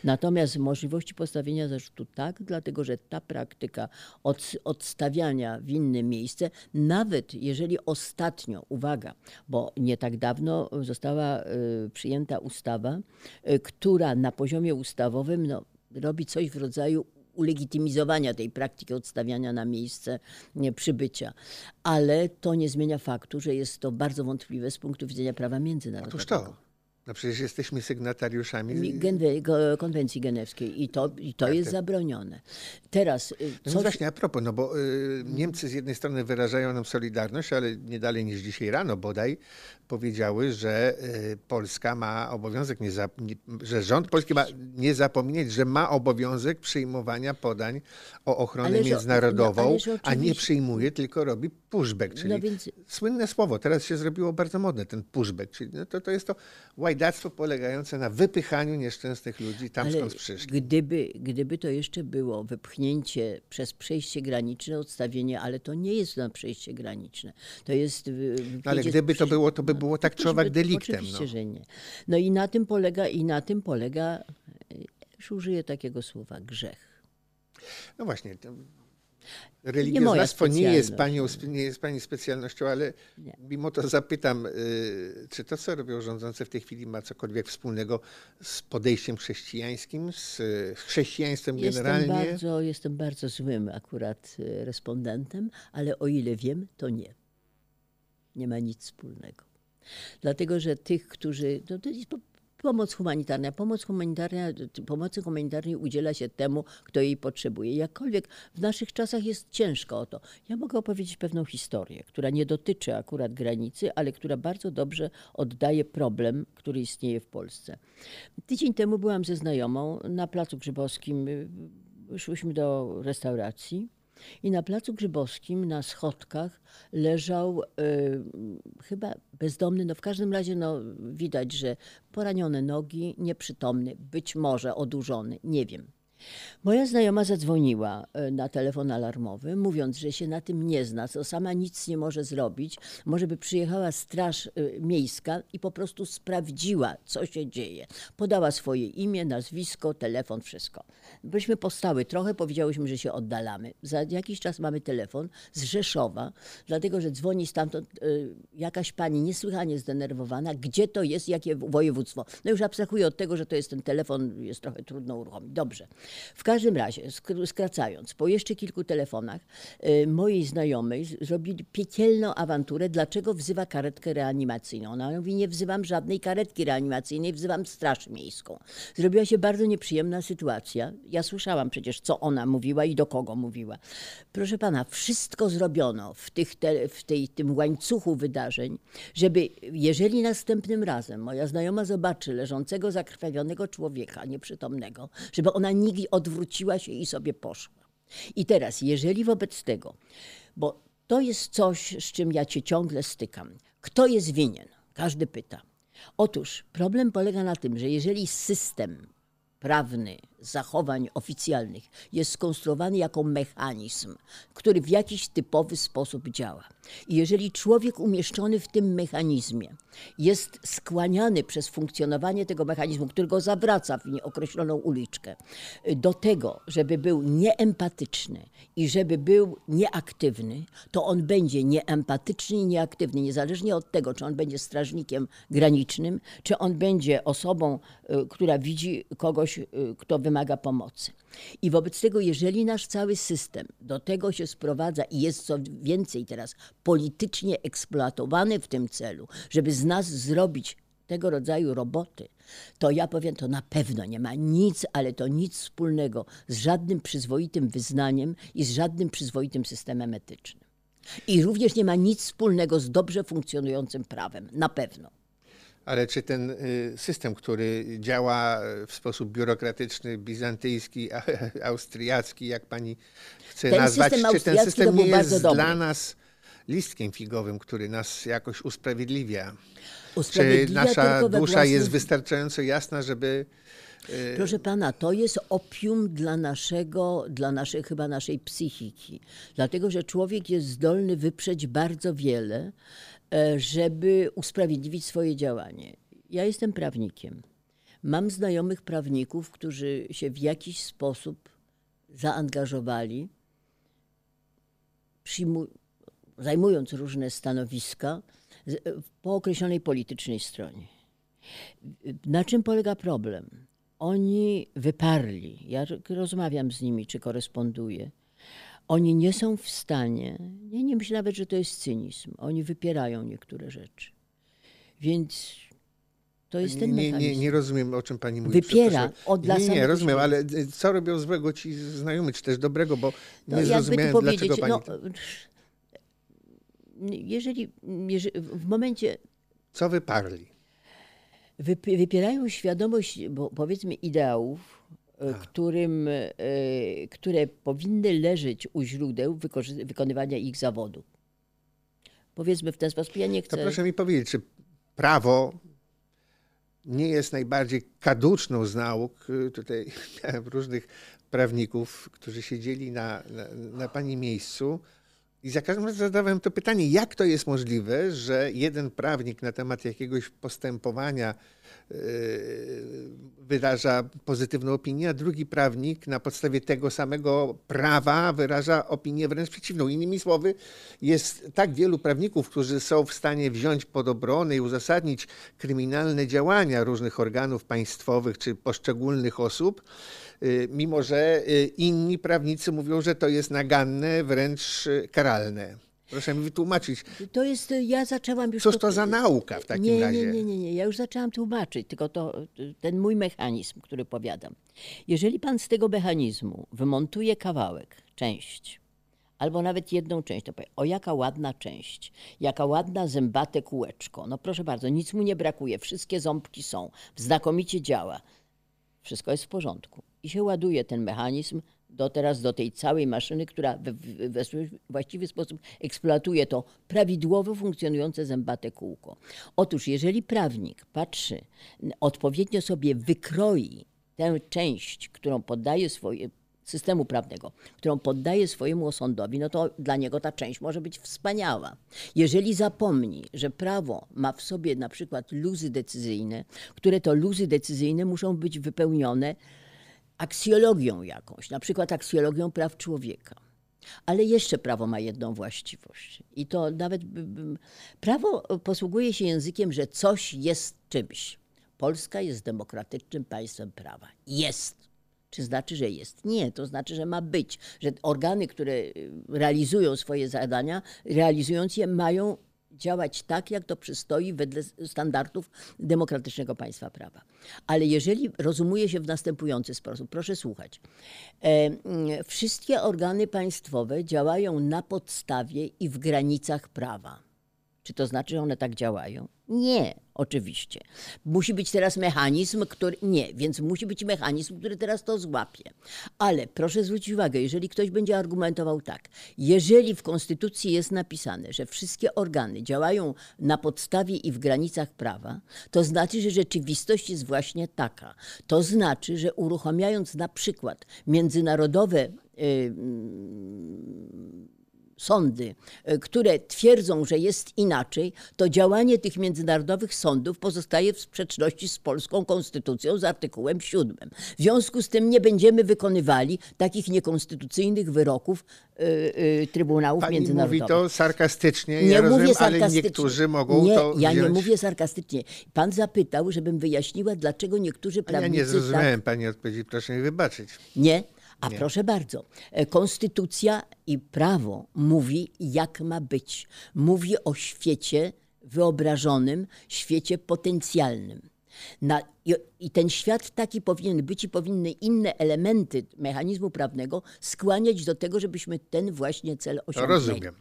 Natomiast możliwości postawienia zarzutu tak, dlatego że ta praktyka od, odstawiania w inne miejsce, nawet jeżeli ostatnio, uwaga, bo nie tak dawno została y, przyjęta ustawa, y, która na poziomie ustawowym no, robi coś w rodzaju ulegitymizowania tej praktyki odstawiania na miejsce przybycia. Ale to nie zmienia faktu, że jest to bardzo wątpliwe z punktu widzenia prawa międzynarodowego. Otóż to. No przecież jesteśmy sygnatariuszami. Konwencji genewskiej i to, i to Tak, jest tak. zabronione. Teraz, y, No co właśnie a propos, no bo y, Niemcy z jednej strony wyrażają nam solidarność, ale nie dalej niż dzisiaj rano bodaj powiedziały, że y, Polska ma obowiązek, że rząd polski ma nie zapominać, że ma obowiązek przyjmowania podań o ochronę międzynarodową, no, a nie przyjmuje, tylko robi pushback, czyli No więc- słynne słowo, teraz się zrobiło bardzo modne, ten pushback, czyli no to, to jest to łajdactwo polegające na wypychaniu nieszczęsnych ludzi tam, ale skąd przyszli. gdyby, gdyby to jeszcze było wypchnięcie przez przejście graniczne, odstawienie, ale to nie jest na przejście graniczne. To jest. No, ale gdyby to było, to by było tak by- deliktem. Oczywiście, No. że nie. No i na tym polega, i na tym polega, y, już użyję takiego słowa, grzech. no właśnie. Religioznawstwo nie jest, specjalność. panią, nie jest pani specjalnością, ale Nie. mimo to zapytam, y, czy to, co robią rządzące w tej chwili, ma cokolwiek wspólnego z podejściem chrześcijańskim, z y, chrześcijaństwem Jestem generalnie? bardzo, jestem bardzo złym akurat respondentem, ale o ile wiem, to nie. Nie ma nic wspólnego. Dlatego, że tych, którzy. No to jest po- pomoc humanitarna. Pomoc humanitarna, pomocy humanitarnej udziela się temu, kto jej potrzebuje. Jakkolwiek w naszych czasach jest ciężko o to. Ja mogę opowiedzieć pewną historię, która nie dotyczy akurat granicy, ale która bardzo dobrze oddaje problem, który istnieje w Polsce. Tydzień temu byłam ze znajomą na Placu Grzybowskim. Szłyśmy do restauracji. I na Placu Grzybowskim na schodkach leżał y, chyba bezdomny, no w każdym razie no, widać, że poranione nogi, nieprzytomny, być może odurzony, nie wiem. Moja znajoma zadzwoniła e, na telefon alarmowy, mówiąc, że się na tym nie zna, co sama nic nie może zrobić. Może by przyjechała straż e, miejska i po prostu sprawdziła, co się dzieje. Podała swoje imię, nazwisko, telefon, wszystko. Byśmy postały trochę, powiedziałyśmy, że się oddalamy. Za jakiś czas mamy telefon z Rzeszowa, dlatego że dzwoni stamtąd e, jakaś pani niesłychanie zdenerwowana, gdzie to jest, jakie województwo. No już abstrahuję od tego, że to jest ten telefon, jest trochę trudno uruchomić. Dobrze. W każdym razie, sk- skracając, po jeszcze kilku telefonach y, mojej znajomej zrobili piekielną awanturę, dlaczego wzywa karetkę reanimacyjną. Ona mówi, nie wzywam żadnej karetki reanimacyjnej, wzywam straż miejską. Zrobiła się bardzo nieprzyjemna sytuacja. Ja słyszałam przecież, co ona mówiła i do kogo mówiła. Proszę pana, wszystko zrobiono w, tych te, w tej, tym łańcuchu wydarzeń, żeby jeżeli następnym razem moja znajoma zobaczy leżącego zakrwawionego człowieka nieprzytomnego, żeby ona nigdy odwróciła się i sobie poszła. I teraz, jeżeli wobec tego, bo to jest coś, z czym ja cię ciągle stykam, kto jest winien? Każdy pyta. Otóż problem polega na tym, że jeżeli system prawny zachowań oficjalnych jest skonstruowany jako mechanizm, który w jakiś typowy sposób działa. I jeżeli człowiek umieszczony w tym mechanizmie jest skłaniany przez funkcjonowanie tego mechanizmu, który go zawraca w określoną uliczkę, do tego, żeby był nieempatyczny i żeby był nieaktywny, to on będzie nieempatyczny i nieaktywny, niezależnie od tego, czy on będzie strażnikiem granicznym, czy on będzie osobą, y, która widzi kogoś, y, kto wymaga pomocy. I wobec tego, jeżeli nasz cały system do tego się sprowadza i jest co więcej teraz politycznie eksploatowany w tym celu, żeby z nas zrobić tego rodzaju roboty, to ja powiem, to na pewno nie ma nic, ale to nic wspólnego z żadnym przyzwoitym wyznaniem i z żadnym przyzwoitym systemem etycznym. I również nie ma nic wspólnego z dobrze funkcjonującym prawem, na pewno. Ale czy ten y, system, który działa w sposób biurokratyczny, bizantyjski, austriacki, jak pani chce ten nazwać, czy ten system nie jest dobry. dla nas listkiem figowym, który nas jakoś usprawiedliwia? usprawiedliwia Czy nasza dusza jest wystarczająco jasna, żeby Proszę pana, to jest opium dla naszego, dla naszej, chyba naszej psychiki. Dlatego, że człowiek jest zdolny wyprzeć bardzo wiele, żeby usprawiedliwić swoje działanie. Ja jestem prawnikiem. Mam znajomych prawników, którzy się w jakiś sposób zaangażowali, zajmując różne stanowiska po określonej politycznej stronie. Na czym polega problem? Oni wyparli, ja rozmawiam z nimi, czy koresponduję, oni nie są w stanie, nie, nie myślę nawet, że to jest cynizm, oni wypierają niektóre rzeczy. Więc to jest ten nie, mechanizm. nie, nie rozumiem, o czym pani mówi. Wypiera od dla Nie, nie, rozumiem, ale y, co robią złego ci znajomi, czy też dobrego, bo No, nie zrozumiałem, powiedzieć, dlaczego pani... no, jeżeli, jeżeli w momencie Co wyparli? wyp- wypierają świadomość, bo powiedzmy, ideałów, e, którym, e, które powinny leżeć u źródeł wykonywania ich zawodu. Powiedzmy w ten sposób, ja nie To chcę... proszę mi powiedzieć, czy prawo nie jest najbardziej kaduczną z nauk? Y, Tutaj miałem różnych prawników, którzy siedzieli na, na, na pani miejscu i za każdym razem zadawałem to pytanie, jak to jest możliwe, że jeden prawnik na temat jakiegoś postępowania wyraża pozytywną opinię, a drugi prawnik na podstawie tego samego prawa wyraża opinię wręcz przeciwną. Innymi słowy, jest tak wielu prawników, którzy są w stanie wziąć pod obronę i uzasadnić kryminalne działania różnych organów państwowych czy poszczególnych osób, y, mimo że y, inni prawnicy mówią, że to jest naganne, wręcz y, karalne. Proszę mi wytłumaczyć, To jest, ja zaczęłam już... cóż to za nauka w takim nie, razie? Nie, nie, nie, nie, ja już zaczęłam tłumaczyć, tylko to ten mój mechanizm, który powiadam. Jeżeli pan z tego mechanizmu wymontuje kawałek, część, albo nawet jedną część, to powie, o jaka ładna część, jaka ładna zębate kółeczko. No proszę bardzo, nic mu nie brakuje, wszystkie ząbki są, znakomicie działa. Wszystko jest w porządku. I się ładuje ten mechanizm do teraz do tej całej maszyny, która we właściwy sposób eksploatuje to prawidłowo funkcjonujące zębate kółko. Otóż jeżeli prawnik patrzy, odpowiednio sobie wykroi tę część, którą poddaje swoje systemu prawnego, którą poddaje swojemu osądowi, no to dla niego ta część może być wspaniała. Jeżeli zapomni, że prawo ma w sobie na przykład luzy decyzyjne, które to luzy decyzyjne muszą być wypełnione aksjologią jakąś, na przykład aksjologią praw człowieka. Ale jeszcze prawo ma jedną właściwość. I to nawet prawo posługuje się językiem, że coś jest czymś. Polska jest demokratycznym państwem prawa. Jest. Czy znaczy, że jest? Nie, to znaczy, że ma być, że organy, które realizują swoje zadania, realizując je, mają działać tak, jak to przystoi wedle standardów demokratycznego państwa prawa. Ale jeżeli rozumuje się w następujący sposób, proszę słuchać. E, wszystkie organy państwowe działają na podstawie i w granicach prawa. Czy to znaczy, że one tak działają? Nie, oczywiście. Musi być teraz mechanizm, który. Nie, więc musi być mechanizm, który teraz to złapie. Ale proszę zwrócić uwagę, jeżeli ktoś będzie argumentował tak, jeżeli w Konstytucji jest napisane, że wszystkie organy działają na podstawie i w granicach prawa, to znaczy, że rzeczywistość jest właśnie taka. To znaczy, że uruchamiając na przykład międzynarodowe. Yy, sądy, e, które twierdzą, że jest inaczej, to działanie tych międzynarodowych sądów pozostaje w sprzeczności z polską konstytucją, z artykułem 7. W związku z tym nie będziemy wykonywali takich niekonstytucyjnych wyroków y, Trybunałów Pani Międzynarodowych. mówi to sarkastycznie, nie ja rozumiem, mówię sarkastycznie. ale niektórzy mogą nie, to ja wziąć... nie mówię sarkastycznie. Pan zapytał, żebym wyjaśniła, dlaczego niektórzy Ja prawnicy... nie zrozumiałem tak, Pani odpowiedzi, proszę mi wybaczyć. nie, a proszę bardzo, e, konstytucja i prawo mówi, jak ma być. Mówi o świecie wyobrażonym, świecie potencjalnym. Na, i, I ten świat taki powinien być i powinny inne elementy mechanizmu prawnego skłaniać do tego, żebyśmy ten właśnie cel osiągnęli. rozumiem.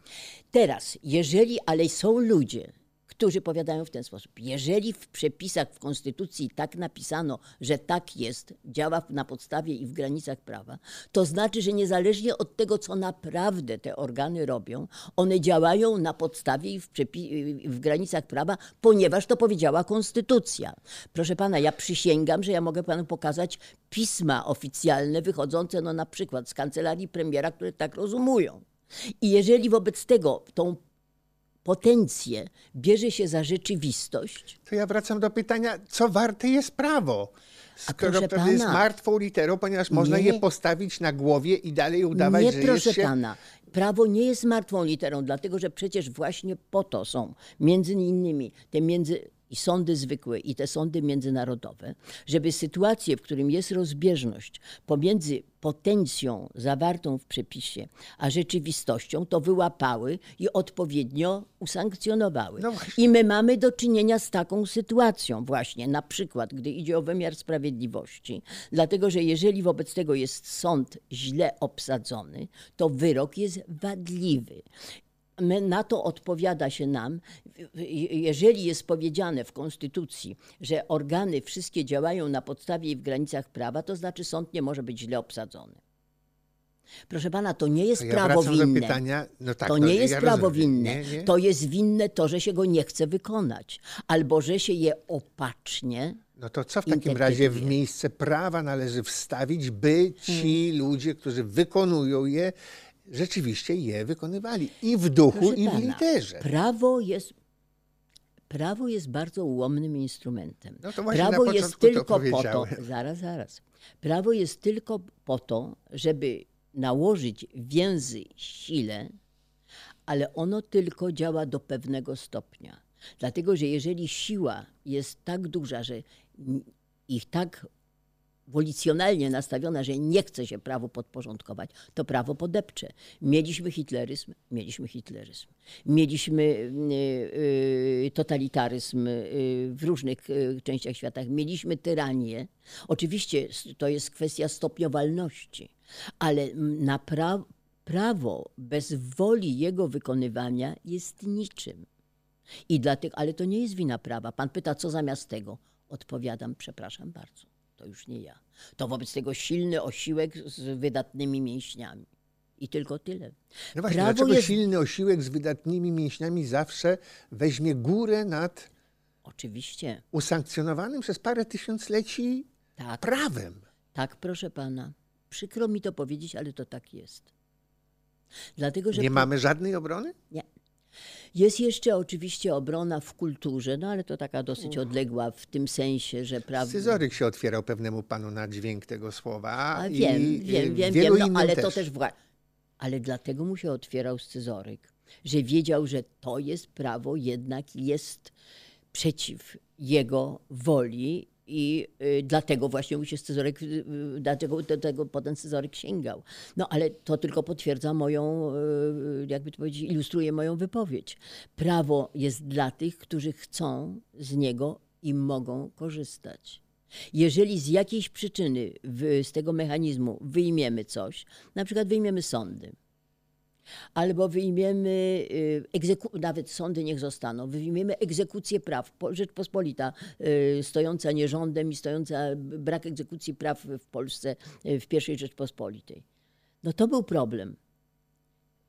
Teraz, jeżeli, ale są ludzie, którzy powiadają w ten sposób. Jeżeli w przepisach w Konstytucji tak napisano, że tak jest, działa na podstawie i w granicach prawa, to znaczy, że niezależnie od tego, co naprawdę te organy robią, one działają na podstawie i w, w granicach prawa, ponieważ to powiedziała Konstytucja. Proszę pana, ja przysięgam, że ja mogę panu pokazać pisma oficjalne wychodzące no, na przykład z kancelarii premiera, które tak rozumują. I jeżeli wobec tego tą potencję bierze się za rzeczywistość, To ja wracam do pytania, co warte jest prawo? Skoro proszę pewnie jest martwą literą, ponieważ można Nie. je postawić na głowie i dalej udawać, nie że proszę jest się... pana. Prawo nie jest martwą literą, dlatego że przecież właśnie po to są między innymi te między i sądy zwykłe i te sądy międzynarodowe, żeby sytuacje, w którym jest rozbieżność pomiędzy potencją zawartą w przepisie, a rzeczywistością, to wyłapały i odpowiednio usankcjonowały. No. I my mamy do czynienia z taką sytuacją właśnie, na przykład, gdy idzie o wymiar sprawiedliwości, dlatego że jeżeli wobec tego jest sąd źle obsadzony, to wyrok jest wadliwy. My, na to odpowiada się nam, jeżeli jest powiedziane w Konstytucji, że organy wszystkie działają na podstawie i w granicach prawa, to znaczy sąd nie może być źle obsadzony. Proszę pana, to nie jest ja prawo winne. pytania, no tak, to no, nie jest ja prawo rozumiem. winne. Nie, nie. To jest winne to, że się go nie chce wykonać. Albo że się je opacznie. No to co w takim razie w miejsce prawa należy wstawić, by ci Hmm. ludzie, którzy wykonują je, rzeczywiście je wykonywali i w duchu, Proszę i w pana, literze. Prawo jest, prawo jest bardzo ułomnym instrumentem. No to właśnie na prawo jest początku to tylko po to, zaraz, zaraz. Prawo jest tylko po to, żeby nałożyć więzy sile, ale ono tylko działa do pewnego stopnia. Dlatego, że jeżeli siła jest tak duża, że ich tak wolicjonalnie nastawiona, że nie chce się prawu podporządkować, to prawo podepcze. Mieliśmy hitleryzm, mieliśmy hitleryzm. Mieliśmy y, y, totalitaryzm y, w różnych częściach świata. Mieliśmy tyranię. Oczywiście to jest kwestia stopniowalności, ale na pra prawo bez woli jego wykonywania jest niczym. I dlatego, ale to nie jest wina prawa. Pan pyta, co zamiast tego? Odpowiadam, przepraszam bardzo. To już nie ja. To wobec tego silny osiłek z wydatnymi mięśniami. I tylko tyle. No właśnie, Prawo dlaczego jest- silny osiłek z wydatnymi mięśniami zawsze weźmie górę nad Oczywiście. usankcjonowanym przez parę tysiącleci Tak, prawem? tak, proszę pana. Przykro mi to powiedzieć, ale to tak jest. Dlatego, że Nie mamy żadnej obrony? Nie. Jest jeszcze oczywiście obrona w kulturze, no ale to taka dosyć odległa w tym sensie, że prawda. Scyzoryk się otwierał pewnemu panu na dźwięk tego słowa. A i wiem, y, wiem, wiem, wiem, no, ale też. to też wła- Ale dlatego mu się otwierał scyzoryk, że wiedział, że to jest prawo, jednak jest przeciw jego woli i y, dlatego właśnie mu się scyzoryk, y, y, dlatego do tego potem scyzoryk sięgał. No ale to tylko potwierdza moją, jakby to powiedzieć, ilustruje moją wypowiedź. Prawo jest dla tych, którzy chcą z niego i mogą korzystać. Jeżeli z jakiejś przyczyny w, z tego mechanizmu wyjmiemy coś, na przykład wyjmiemy sądy, Albo wyjmiemy, y, nawet sądy niech zostaną, wyjmiemy egzekucję praw. Po- Rzeczpospolita y, stojąca nierządem i stojąca brak egzekucji praw w Polsce y, w pierwszej Rzeczpospolitej. No to był problem.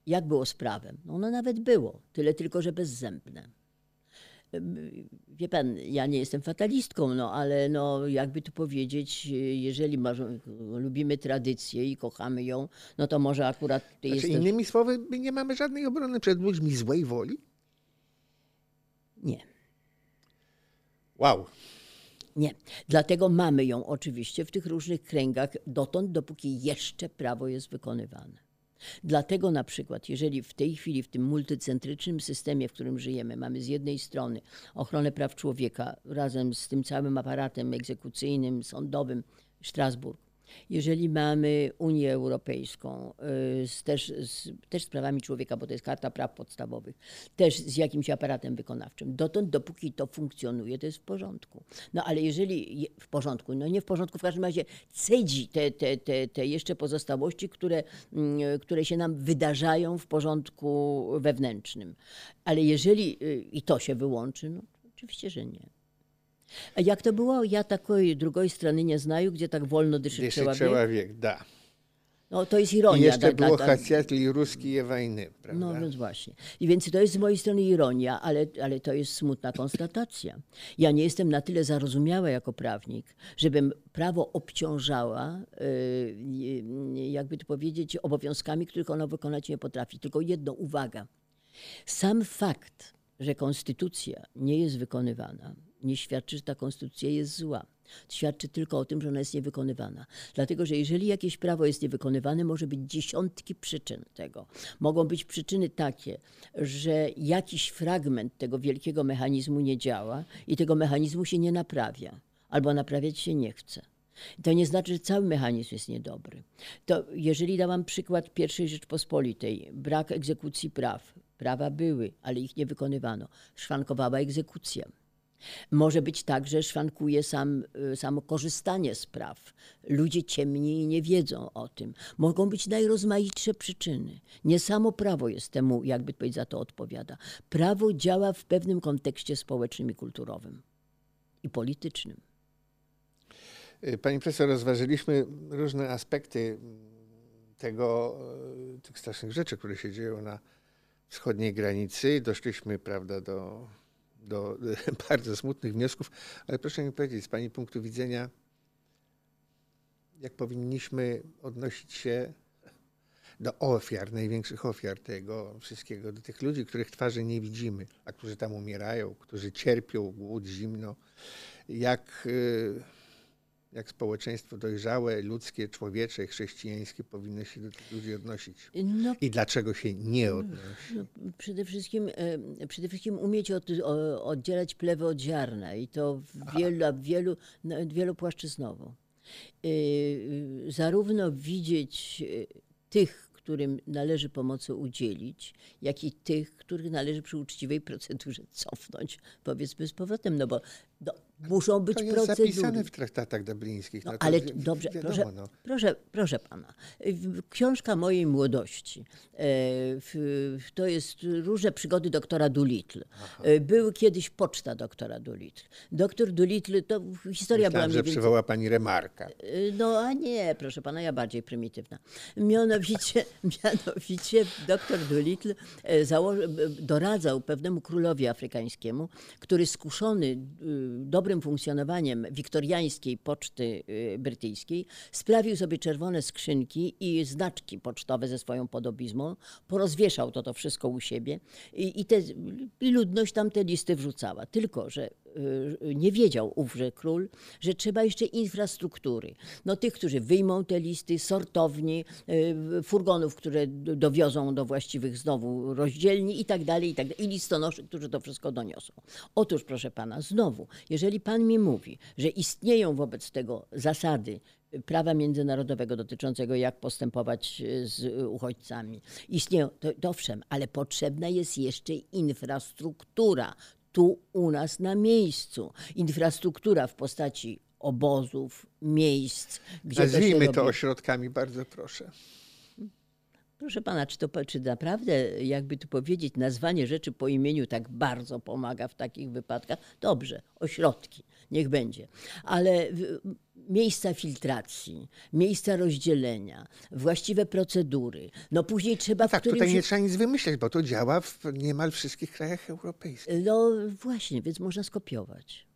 Jak było z prawem? No ono nawet było, tyle tylko, że bezzębne. Wie pan, ja nie jestem fatalistką, no ale no, jakby tu powiedzieć, jeżeli lubimy tradycję i kochamy ją, no to może akurat ty Znaczy, jesteś... innymi słowy, my nie mamy żadnej obrony przed ludźmi złej woli? Nie. Wow. Nie. Dlatego mamy ją oczywiście w tych różnych kręgach dotąd, dopóki jeszcze prawo jest wykonywane. Dlatego na przykład, jeżeli w tej chwili w tym multicentrycznym systemie, w którym żyjemy, mamy z jednej strony ochronę praw człowieka razem z tym całym aparatem egzekucyjnym, sądowym, Strasburg, jeżeli mamy Unię Europejską, y, z, też, z, też z prawami człowieka, bo to jest Karta Praw Podstawowych, też z jakimś aparatem wykonawczym, dotąd, dopóki to funkcjonuje, to jest w porządku. No ale jeżeli je- w porządku, no nie w porządku, w każdym razie cedzi te, te, te, te jeszcze pozostałości, które, mm, które się nam wydarzają w porządku wewnętrznym. Ale jeżeli y, i to się wyłączy, no oczywiście, że nie. A jak to było? Ja takiej drugiej strony nie znаю, gdzie tak wolno dyszy Jeszcze człowiek. człowiek, da. No to jest I ironia. jeszcze da- da- było da- Hacjatli Ruski wojny, prawda? No więc właśnie. I więc to jest z mojej strony ironia, ale, ale to jest smutna konstatacja. Ja nie jestem na tyle zarozumiała jako prawnik, żebym prawo obciążała, yy, jakby to powiedzieć, obowiązkami, których ono wykonać nie potrafi. Tylko jedno, uwaga. Sam fakt, że konstytucja nie jest wykonywana, nie świadczy, że ta konstytucja jest zła. Świadczy tylko o tym, że ona jest niewykonywana. Dlatego, że jeżeli jakieś prawo jest niewykonywane, może być dziesiątki przyczyn tego. Mogą być przyczyny takie, że jakiś fragment tego wielkiego mechanizmu nie działa i tego mechanizmu się nie naprawia, albo naprawiać się nie chce. To nie znaczy, że cały mechanizm jest niedobry. To jeżeli dałam przykład pierwszej Rzeczpospolitej, brak egzekucji praw, prawa były, ale ich nie wykonywano, szwankowała egzekucja. Może być tak, że szwankuje sam, y, samo korzystanie z praw. Ludzie ciemni i nie wiedzą o tym. Mogą być najrozmaitsze przyczyny. Nie samo prawo jest temu, jakby powiedzieć, za to odpowiada. Prawo działa w pewnym kontekście społecznym i kulturowym i politycznym. Y, Pani profesor, rozważyliśmy różne aspekty tego, y, tych strasznych rzeczy, które się dzieją na wschodniej granicy. Doszliśmy, prawda, do, do bardzo smutnych wniosków, ale proszę mi powiedzieć, z Pani punktu widzenia, jak powinniśmy odnosić się do ofiar, największych ofiar tego wszystkiego, do tych ludzi, których twarzy nie widzimy, a którzy tam umierają, którzy cierpią głód, zimno. Jak, y, jak społeczeństwo dojrzałe, ludzkie, człowiecze, chrześcijańskie powinno się do tych ludzi odnosić? No, I dlaczego się nie odnosi? No, przede, wszystkim, przede wszystkim umieć od, oddzielać plewę od ziarna i to w wielu, wielu, no, wielopłaszczyznowo. E, Zarówno widzieć e, tych, którym należy pomocy udzielić, jak i tych, których należy przy uczciwej procedurze cofnąć, powiedzmy z powrotem, no bo no, muszą być To jest procedury. zapisane w traktatach dublińskich. No, No, ale dobrze, proszę, no. proszę, proszę pana. Książka mojej młodości. e, To jest różne przygody doktora Doolittle. E, Był kiedyś poczta doktora Doolittle. Doktor Doolittle, to historia była Myślałem, mniej że więcej... przywoła pani remarka. Y, No a nie, proszę pana, ja bardziej prymitywna. Mianowicie, mianowicie doktor Doolittle e, doradzał pewnemu królowi afrykańskiemu, który skuszony y, dobrym funkcjonowaniem wiktoriańskiej poczty y, brytyjskiej, sprawił sobie czerwone skrzynki i znaczki pocztowe ze swoją podobizmą, porozwieszał to, to wszystko u siebie i, i, te, ludność tam te listy wrzucała. Tylko, że nie wiedział ówże król, że trzeba jeszcze infrastruktury. No tych, którzy wyjmą te listy, sortowni, y, furgonów, które dowiozą do właściwych znowu rozdzielni i tak dalej, i tak dalej. I listonoszy, którzy to wszystko doniosą. Otóż, proszę pana, znowu, jeżeli pan mi mówi, że istnieją wobec tego zasady prawa międzynarodowego dotyczącego jak postępować y, z uchodźcami. Istnieją, to, to owszem, ale potrzebna jest jeszcze infrastruktura tu u nas na miejscu. Infrastruktura w postaci obozów, miejsc, gdzie to Nazwijmy robi. to ośrodkami, bardzo proszę. Proszę pana, czy, to, czy naprawdę, jakby tu powiedzieć, nazwanie rzeczy po imieniu tak bardzo pomaga w takich wypadkach? Dobrze, ośrodki, niech będzie. Ale miejsca filtracji, miejsca rozdzielenia, właściwe procedury. No później trzeba w Tak, którymś... tutaj nie trzeba nic wymyślać, bo to działa w niemal wszystkich krajach europejskich. No właśnie, więc można skopiować.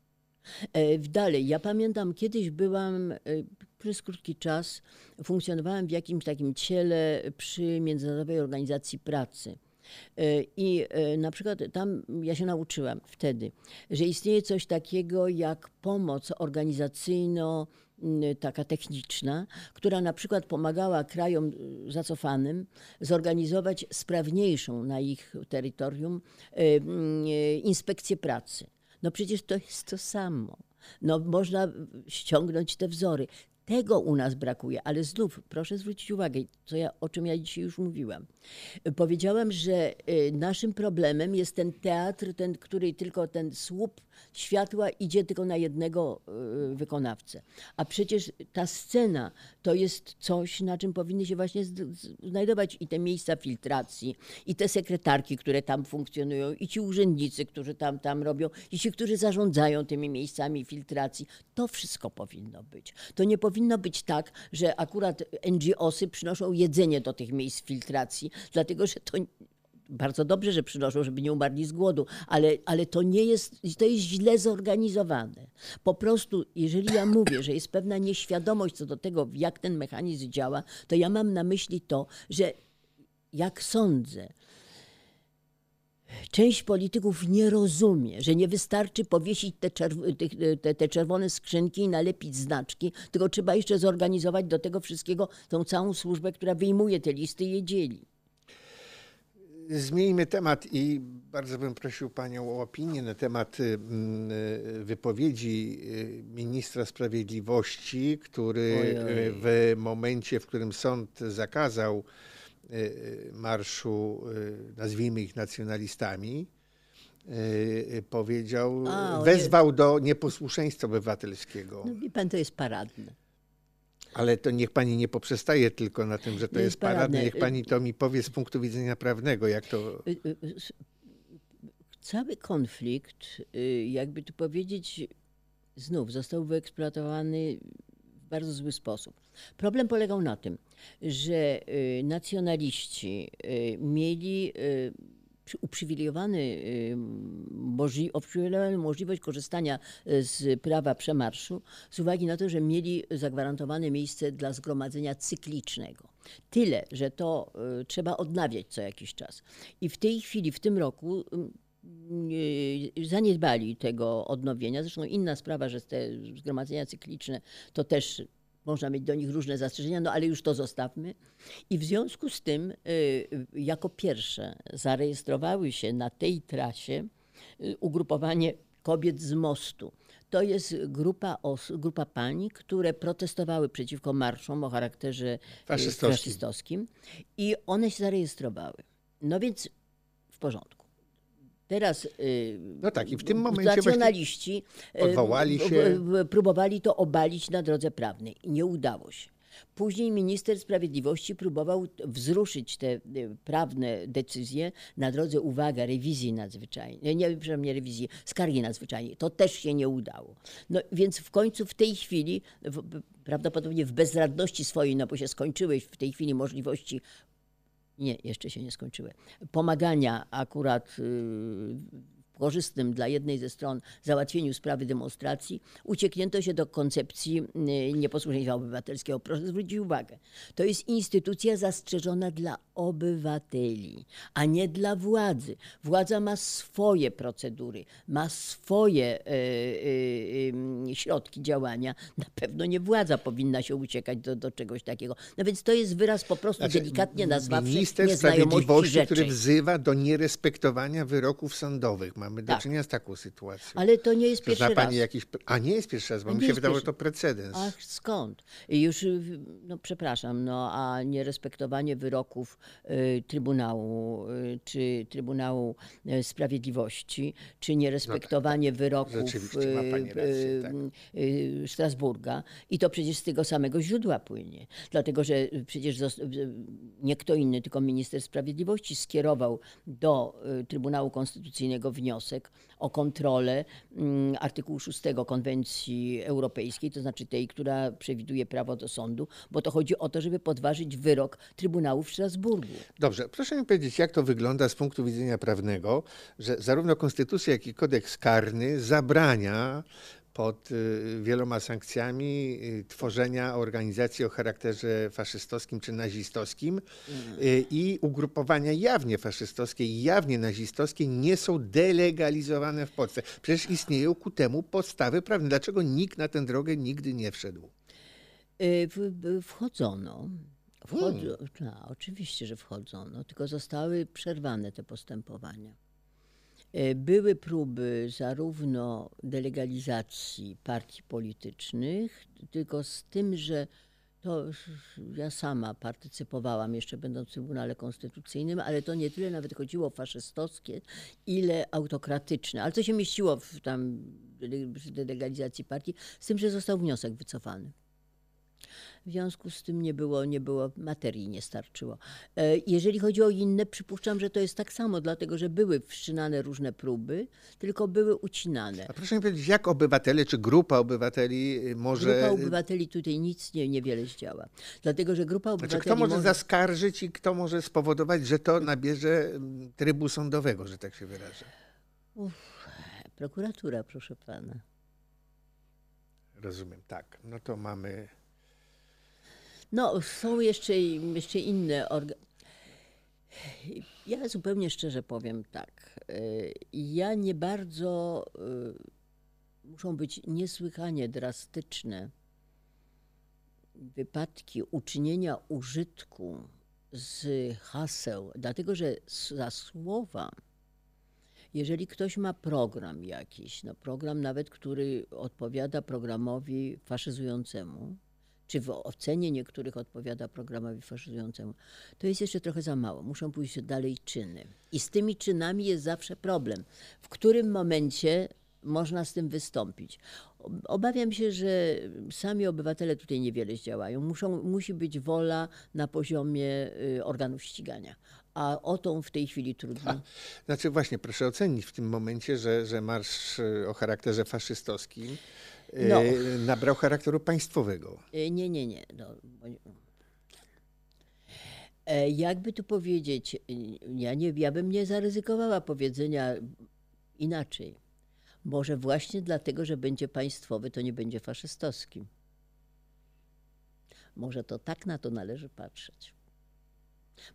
E, w- Dalej, ja pamiętam, kiedyś byłam e, przez krótki czas, funkcjonowałam w jakimś takim ciele przy Międzynarodowej Organizacji Pracy. E, I e, na przykład tam ja się nauczyłam wtedy, że istnieje coś takiego jak pomoc organizacyjno m, taka techniczna, która na przykład pomagała krajom y, zacofanym zorganizować sprawniejszą na ich terytorium y, mm, y, inspekcję pracy. No przecież to jest to samo. No można ściągnąć te wzory. Tego u nas brakuje, ale znów proszę zwrócić uwagę, co ja, o czym ja dzisiaj już mówiłam. Powiedziałam, że y, naszym problemem jest ten teatr, ten, który tylko ten słup światła idzie tylko na jednego y, wykonawcę. A przecież ta scena to jest coś, na czym powinny się właśnie znajdować i te miejsca filtracji, i te sekretarki, które tam funkcjonują, i ci urzędnicy, którzy tam, tam robią, i ci, którzy zarządzają tymi miejscami filtracji. To wszystko powinno być. To nie powinno być tak, że akurat NGOsy przynoszą jedzenie do tych miejsc filtracji, dlatego że to bardzo dobrze, że przynoszą, żeby nie umarli z głodu, ale, ale to nie jest, to jest źle zorganizowane. Po prostu, jeżeli ja mówię, że jest pewna nieświadomość co do tego, jak ten mechanizm działa, to ja mam na myśli to, że jak sądzę, część polityków nie rozumie, że nie wystarczy powiesić te, czerw- tych- te, te czerwone skrzynki i nalepić znaczki, tylko trzeba jeszcze zorganizować do tego wszystkiego tą całą służbę, która wyjmuje te listy i je dzieli. Zmieńmy temat i bardzo bym prosił Panią o opinię na temat y, y, wypowiedzi y, ministra sprawiedliwości, który Ojej. w momencie, w którym sąd zakazał marszu, y, nazwijmy ich nacjonalistami, powiedział, A, wezwał do nieposłuszeństwa obywatelskiego. No wie pan, to jest paradne. Ale to niech pani nie poprzestaje tylko na tym, że to jest jest paradne. paradne. Niech pani to mi powie z punktu widzenia prawnego, jak to. Y, y, y, Cały konflikt, jakby tu powiedzieć, znów został wyeksploatowany bardzo zły sposób. Problem polegał na tym, że y, nacjonaliści y, mieli y, przy- uprzywilejowany, możli, możliwość korzystania z prawa przemarszu z uwagi na to, że mieli zagwarantowane miejsce dla zgromadzenia cyklicznego. Tyle, że to trzeba odnawiać co jakiś czas. I w tej chwili, w tym roku zaniedbali tego odnowienia. Zresztą inna sprawa, że te zgromadzenia cykliczne to też można mieć do nich różne zastrzeżenia, no ale już to zostawmy. I w związku z tym, y, jako pierwsze zarejestrowały się na tej trasie y, ugrupowanie kobiet z mostu. To jest grupa, os- grupa pań, które protestowały przeciwko marszom o charakterze y, Faszystowskim. faszystowskim i one się zarejestrowały. No więc w porządku. Teraz y, No tak, i w tym momencie właśnie nacjonaliści y, odwołali się. próbowali to obalić na drodze prawnej i nie udało się. Później minister sprawiedliwości próbował wzruszyć te y, prawne decyzje na drodze, uwaga, rewizji nadzwyczajnej, nie, przepraszam, nie rewizji, skargi nadzwyczajnej. To też się nie udało. No więc w końcu w tej chwili, w, prawdopodobnie w bezradności swojej, no bo się skończyły w tej chwili możliwości nie, jeszcze się nie skończyły. Pomagania akurat y, korzystnym dla jednej ze stron załatwieniu sprawy demonstracji, ucieknięto się do koncepcji y, nieposłuszeństwa obywatelskiego. Proszę zwrócić uwagę, to jest instytucja zastrzeżona dla obywateli, a nie dla władzy. Władza ma swoje procedury, ma swoje y, y, środki działania. Na pewno nie władza powinna się uciekać do, do czegoś takiego. No więc to jest wyraz po prostu Znaczy, delikatnie nazwawszy Minister Sprawiedliwości, rzeczy. który wzywa do nierespektowania wyroków sądowych. Mam mamy do Tak. czynienia z taką sytuacją. Ale to nie jest To pierwszy raz. jakiś... A nie jest pierwszy raz, bo mi się że pierwszy. to precedens. Ach, skąd? Już, y, no przepraszam, no a nierespektowanie wyroków y, Trybunału, y, czy Trybunału y, Sprawiedliwości, czy nierespektowanie wyroków No tak, ma pani y, rację, tak. y, Strasburga. I to przecież z tego samego źródła płynie. Dlatego, że przecież nie kto inny, tylko minister sprawiedliwości skierował do Trybunału Konstytucyjnego wniosek o kontrolę mm, artykułu 6 Konwencji Europejskiej, to znaczy tej, która przewiduje prawo do sądu, bo to chodzi o to, żeby podważyć wyrok Trybunału w Strasburgu. Dobrze, proszę mi powiedzieć, jak to wygląda z punktu widzenia prawnego, że zarówno konstytucja, jak i kodeks karny zabrania pod y, wieloma sankcjami y, tworzenia organizacji o charakterze faszystowskim czy nazistowskim y, i ugrupowania jawnie faszystowskie i jawnie nazistowskie nie są delegalizowane w Polsce. Przecież istnieją ku temu podstawy prawne. Dlaczego nikt na tę drogę nigdy nie wszedł? Wchodzono. Wchodzo, Ta, oczywiście, że wchodzono, tylko zostały przerwane te postępowania. Y, Były próby zarówno delegalizacji partii politycznych, tylko z tym, że to ja sama partycypowałam, jeszcze będąc w Trybunale Konstytucyjnym, ale to nie tyle nawet chodziło o faszystowskie, ile autokratyczne. Ale to się mieściło w tam w delegalizacji partii, z tym, że został wniosek wycofany. W związku z tym nie było, nie było materii, nie starczyło. E, Jeżeli chodzi o inne, przypuszczam, że to jest tak samo, dlatego że były wszczynane różne próby, tylko były ucinane. A proszę mi powiedzieć, jak obywatele czy grupa obywateli y, może... Grupa obywateli tutaj nic nie, niewiele zdziała. Dlatego, że grupa obywateli Znaczy, kto może może... zaskarżyć i kto może spowodować, że to nabierze mm, trybu sądowego, że tak się wyrażę? Prokuratura, proszę pana. Rozumiem, tak. No to mamy. No, są jeszcze, jeszcze inne organy. Ja zupełnie szczerze powiem tak. y, Ja nie bardzo. y, Muszą być niesłychanie drastyczne wypadki uczynienia użytku z haseł, dlatego że za słowa, jeżeli ktoś ma program jakiś, no program nawet, który odpowiada programowi faszyzującemu, czy w ocenie niektórych odpowiada programowi faszyzującemu, to jest jeszcze trochę za mało. Muszą pójść dalej czyny. I z tymi czynami jest zawsze problem. W którym momencie można z tym wystąpić? Ob- Obawiam się, że sami obywatele tutaj niewiele zdziałają. Muszą, musi być wola na poziomie y, organów ścigania. A o tą w tej chwili trudno. Znaczy, właśnie, proszę ocenić w tym momencie, że, że marsz y, o charakterze faszystowskim y, No. nabrał charakteru państwowego. E, Nie, nie, nie. No, bo E, jakby tu powiedzieć, e, ja, nie, ja bym nie zaryzykowała powiedzenia inaczej. Może właśnie dlatego, że będzie państwowy, to nie będzie faszystowskim. Może to tak na to należy patrzeć.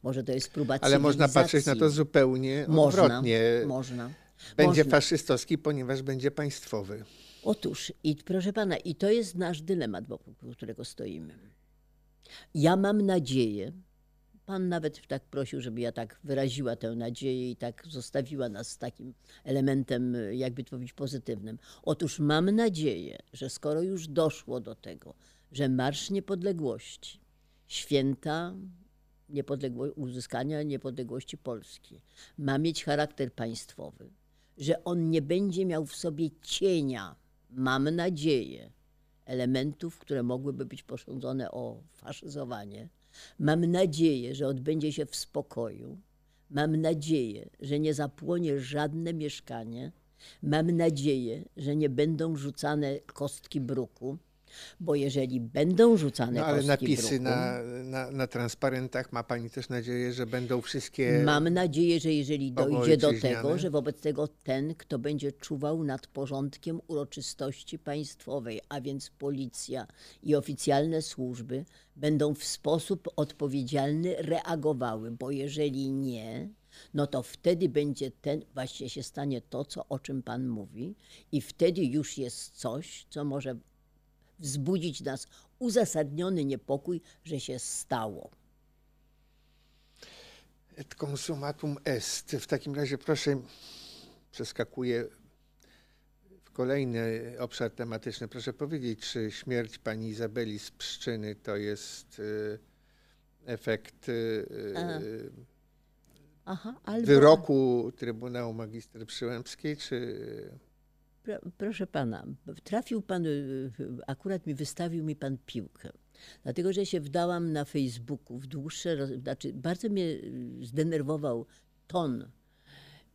Może to jest próba Ale można patrzeć na to zupełnie Można, odwrotnie. można. Będzie można. faszystowski, ponieważ będzie państwowy. Otóż, i proszę pana, i to jest nasz dylemat, wokół którego stoimy. Ja mam nadzieję, pan nawet tak prosił, żeby ja tak wyraziła tę nadzieję i tak zostawiła nas z takim elementem, jakby to powiedzieć, pozytywnym. Otóż mam nadzieję, że skoro już doszło do tego, że Marsz Niepodległości, święta niepodległo- uzyskania niepodległości Polski ma mieć charakter państwowy, że on nie będzie miał w sobie cienia, mam nadzieję, elementów, które mogłyby być posądzone o faszyzowanie. Mam nadzieję, że odbędzie się w spokoju. Mam nadzieję, że nie zapłonie żadne mieszkanie. Mam nadzieję, że nie będą rzucane kostki bruku, bo jeżeli będą rzucane No ale napisy bruku, na, na, na transparentach ma pani też nadzieję, że będą wszystkie. Mam nadzieję, że jeżeli dojdzie do tego, że wobec tego ten, kto będzie czuwał nad porządkiem uroczystości państwowej, a więc policja i oficjalne służby, będą w sposób odpowiedzialny reagowały, bo jeżeli nie, no to wtedy będzie ten, właśnie się stanie to, co, o czym Pan mówi, i wtedy już jest coś, co może wzbudzić nas uzasadniony niepokój, że się stało. Et consumatum est. W takim razie proszę przeskakuję w kolejny obszar tematyczny. Proszę powiedzieć, czy śmierć pani Izabeli z Pszczyny to jest y, efekt y, y, Aha, albo, wyroku Trybunału Magister Przyłębskiej, czy proszę pana, trafił pan, y, akurat mi wystawił mi pan piłkę. Dlatego, że się wdałam na Facebooku w dłuższe, znaczy bardzo mnie y, zdenerwował ton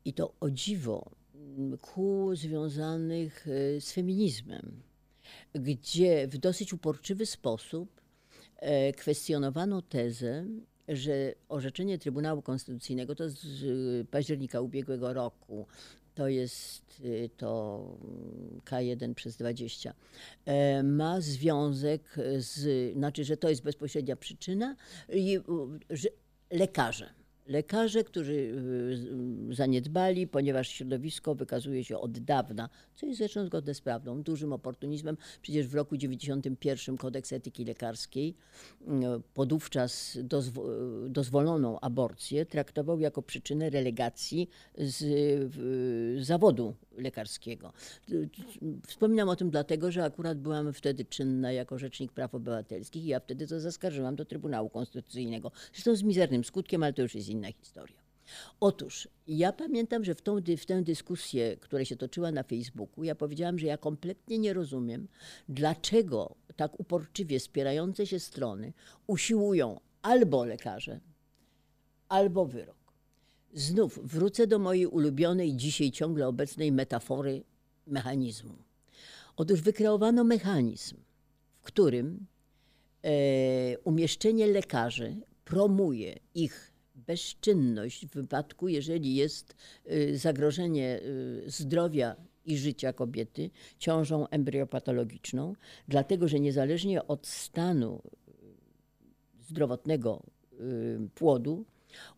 i to o dziwo mm, kół związanych y, z feminizmem, gdzie w dosyć uporczywy sposób e, kwestionowano tezę, że orzeczenie Trybunału Konstytucyjnego to z y, października ubiegłego roku, to jest y, to mm, K1 przez 20, e, ma związek z, znaczy, że to jest bezpośrednia przyczyna, że lekarze. Lekarze, którzy y, zaniedbali, ponieważ środowisko wykazuje się od dawna, co jest zresztą zgodne z prawdą, dużym oportunizmem. Przecież w roku 91 kodeks etyki lekarskiej y, podówczas dozwo- dozwoloną aborcję traktował jako przyczynę relegacji z y, zawodu lekarskiego. Wspominam o tym dlatego, że akurat byłam wtedy czynna jako Rzecznik Praw Obywatelskich i ja wtedy to zaskarżyłam do Trybunału Konstytucyjnego. Zresztą z mizernym skutkiem, ale to już jest inna historia. Otóż ja pamiętam, że w, tą, w tę dyskusję, która się toczyła na Facebooku, ja powiedziałam, że ja kompletnie nie rozumiem, dlaczego tak uporczywie spierające się strony usiłują albo lekarze, albo wyrok. Znów wrócę do mojej ulubionej, dzisiaj ciągle obecnej metafory mechanizmu. Otóż wykreowano mechanizm, w którym e, umieszczenie lekarzy promuje ich bezczynność w wypadku, jeżeli jest e, zagrożenie e, zdrowia i życia kobiety ciążą embryopatologiczną, dlatego że niezależnie od stanu zdrowotnego y, płodu,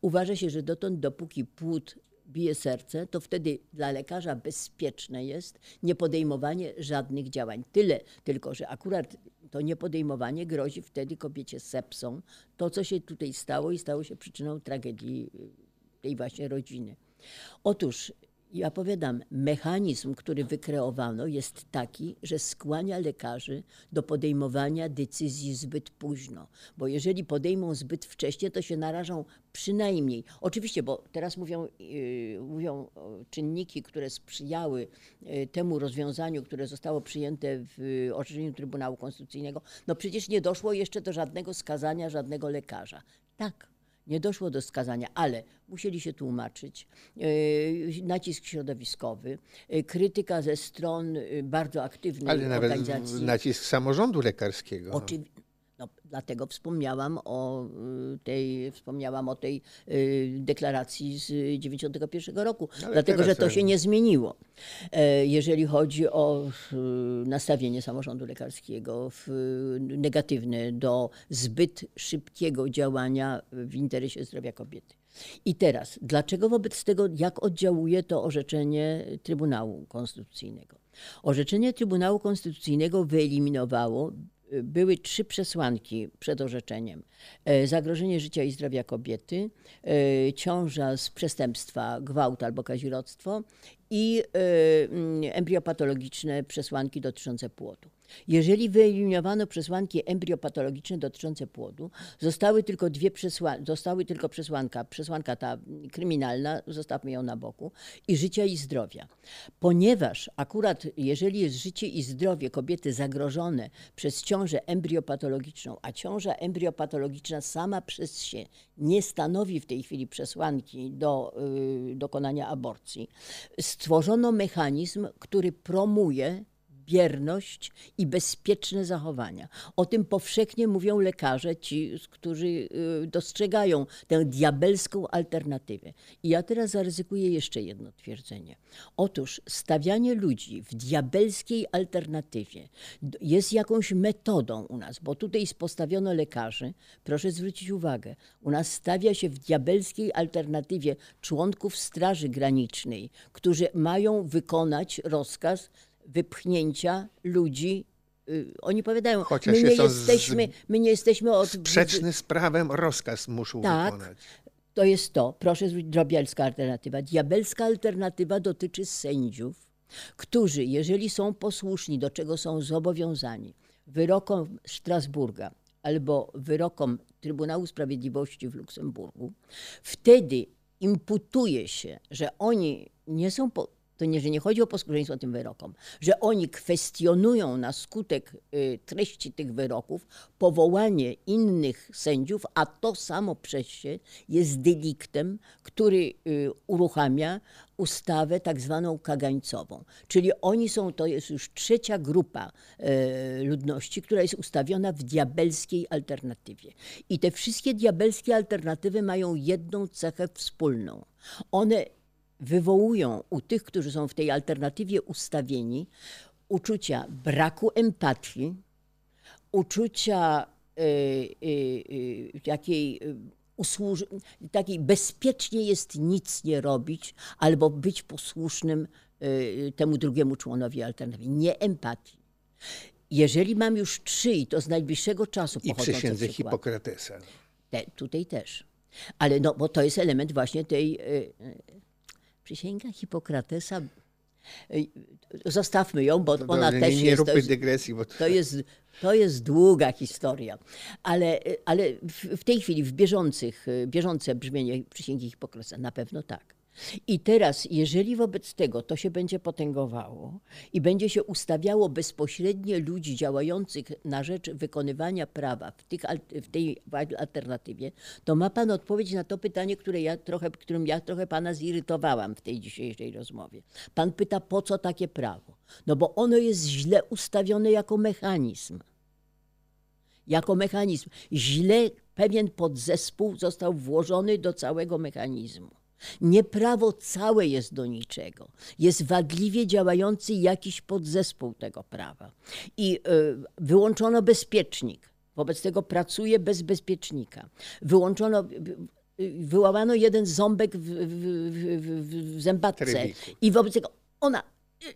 uważa się, że dotąd, dopóki płód bije serce, to wtedy dla lekarza bezpieczne jest niepodejmowanie żadnych działań. Tyle tylko, że akurat to niepodejmowanie grozi wtedy kobiecie sepsą. To, co się tutaj stało i stało się przyczyną tragedii y, tej właśnie rodziny. Otóż ja powiadam, mechanizm, który wykreowano, jest taki, że skłania lekarzy do podejmowania decyzji zbyt późno. Bo jeżeli podejmą zbyt wcześnie, to się narażą przynajmniej. Oczywiście, bo teraz mówią, yy, mówią czynniki, które sprzyjały yy, temu rozwiązaniu, które zostało przyjęte w yy, orzeczeniu Trybunału Konstytucyjnego. No przecież nie doszło jeszcze do żadnego skazania żadnego lekarza. Tak, nie doszło do skazania, ale musieli się tłumaczyć. Yy, nacisk środowiskowy, yy, krytyka ze stron yy, bardzo aktywnej ale nawet organizacji. nacisk samorządu lekarskiego. Oczywi- no, dlatego wspomniałam o y, tej, wspomniałam o tej y, deklaracji z 91 roku, Ale dlatego że to się nie zmieniło. E, Jeżeli chodzi o y, nastawienie samorządu lekarskiego negatywne do zbyt szybkiego działania w interesie zdrowia kobiety. I teraz, dlaczego wobec tego, jak oddziałuje to orzeczenie Trybunału Konstytucyjnego? Orzeczenie Trybunału Konstytucyjnego wyeliminowało były trzy przesłanki przed orzeczeniem. E, Zagrożenie życia i zdrowia kobiety, e, ciąża z przestępstwa, gwałt albo kazirodztwo i e, mm, embriopatologiczne przesłanki dotyczące płodu. Jeżeli wyeliminowano przesłanki embriopatologiczne dotyczące płodu, zostały tylko dwie przesłanki, zostały tylko przesłanka, przesłanka ta kryminalna, zostawmy ją na boku, i życia i zdrowia. Ponieważ akurat jeżeli jest życie i zdrowie kobiety zagrożone przez ciążę embriopatologiczną, a ciąża embriopatologiczna sama przez się nie stanowi w tej chwili przesłanki do y, dokonania aborcji, stworzono mechanizm, który promuje bierność i bezpieczne zachowania. O tym powszechnie mówią lekarze, ci, którzy y, dostrzegają tę diabelską alternatywę. I ja teraz zaryzykuję jeszcze jedno twierdzenie. Otóż stawianie ludzi w diabelskiej alternatywie jest jakąś metodą u nas, bo tutaj postawiono lekarzy, proszę zwrócić uwagę, u nas stawia się w diabelskiej alternatywie członków Straży Granicznej, którzy mają wykonać rozkaz wypchnięcia ludzi. y, Oni powiadają, Chociaż my nie, jest on z- jesteśmy, my nie jesteśmy od... Sprzeczny z prawem rozkaz muszą Tak. wykonać. to jest to, proszę zwrócić, drobielska alternatywa. Diabelska alternatywa dotyczy sędziów, którzy, jeżeli są posłuszni, do czego są zobowiązani, wyrokom Strasburga albo wyrokom Trybunału Sprawiedliwości w Luksemburgu, wtedy imputuje się, że oni nie są po, to nie, że nie chodzi o posłuszeństwo tym wyrokom, że oni kwestionują na skutek y, treści tych wyroków powołanie innych sędziów, a to samo przez się jest deliktem, który y, uruchamia ustawę tak zwaną kagańcową. Czyli oni są, to jest już trzecia grupa y, ludności, która jest ustawiona w diabelskiej alternatywie. I te wszystkie diabelskie alternatywy mają jedną cechę wspólną. One wywołują u tych, którzy są w tej alternatywie ustawieni, uczucia braku empatii, uczucia y, y, y, jakiej usłuży, takiej bezpiecznie jest nic nie robić albo być posłusznym temu drugiemu członowi alternatywy. Nie empatii. Jeżeli mam już trzy i to z najbliższego czasu I przysiędze Hipokratesa. Te, tutaj też. Ale no, bo to jest element właśnie tej Przysięga Hipokratesa. Zostawmy ją, bo ona nie, też nie, jest. róbmy to jest, dygresji. Bo to... Jest, to jest długa historia. Ale, ale w tej chwili, w bieżących, bieżące brzmienie przysięgi Hipokratesa, na pewno tak. I teraz, jeżeli wobec tego to się będzie potęgowało i będzie się ustawiało bezpośrednio ludzi działających na rzecz wykonywania prawa w, tych, w tej alternatywie, to ma Pan odpowiedź na to pytanie, które ja trochę, którym ja trochę Pana zirytowałam w tej dzisiejszej rozmowie. Pan pyta, po co takie prawo? No bo ono jest źle ustawione jako mechanizm. Jako mechanizm. Źle pewien podzespół został włożony do całego mechanizmu. Nieprawo całe jest do niczego. Jest wadliwie działający jakiś podzespół tego prawa. I y, wyłączono bezpiecznik. Wobec tego pracuje bez bezpiecznika. Wyłączono, y, wyłamano jeden ząbek w, w, w, w zębatce. I wobec tego ona y,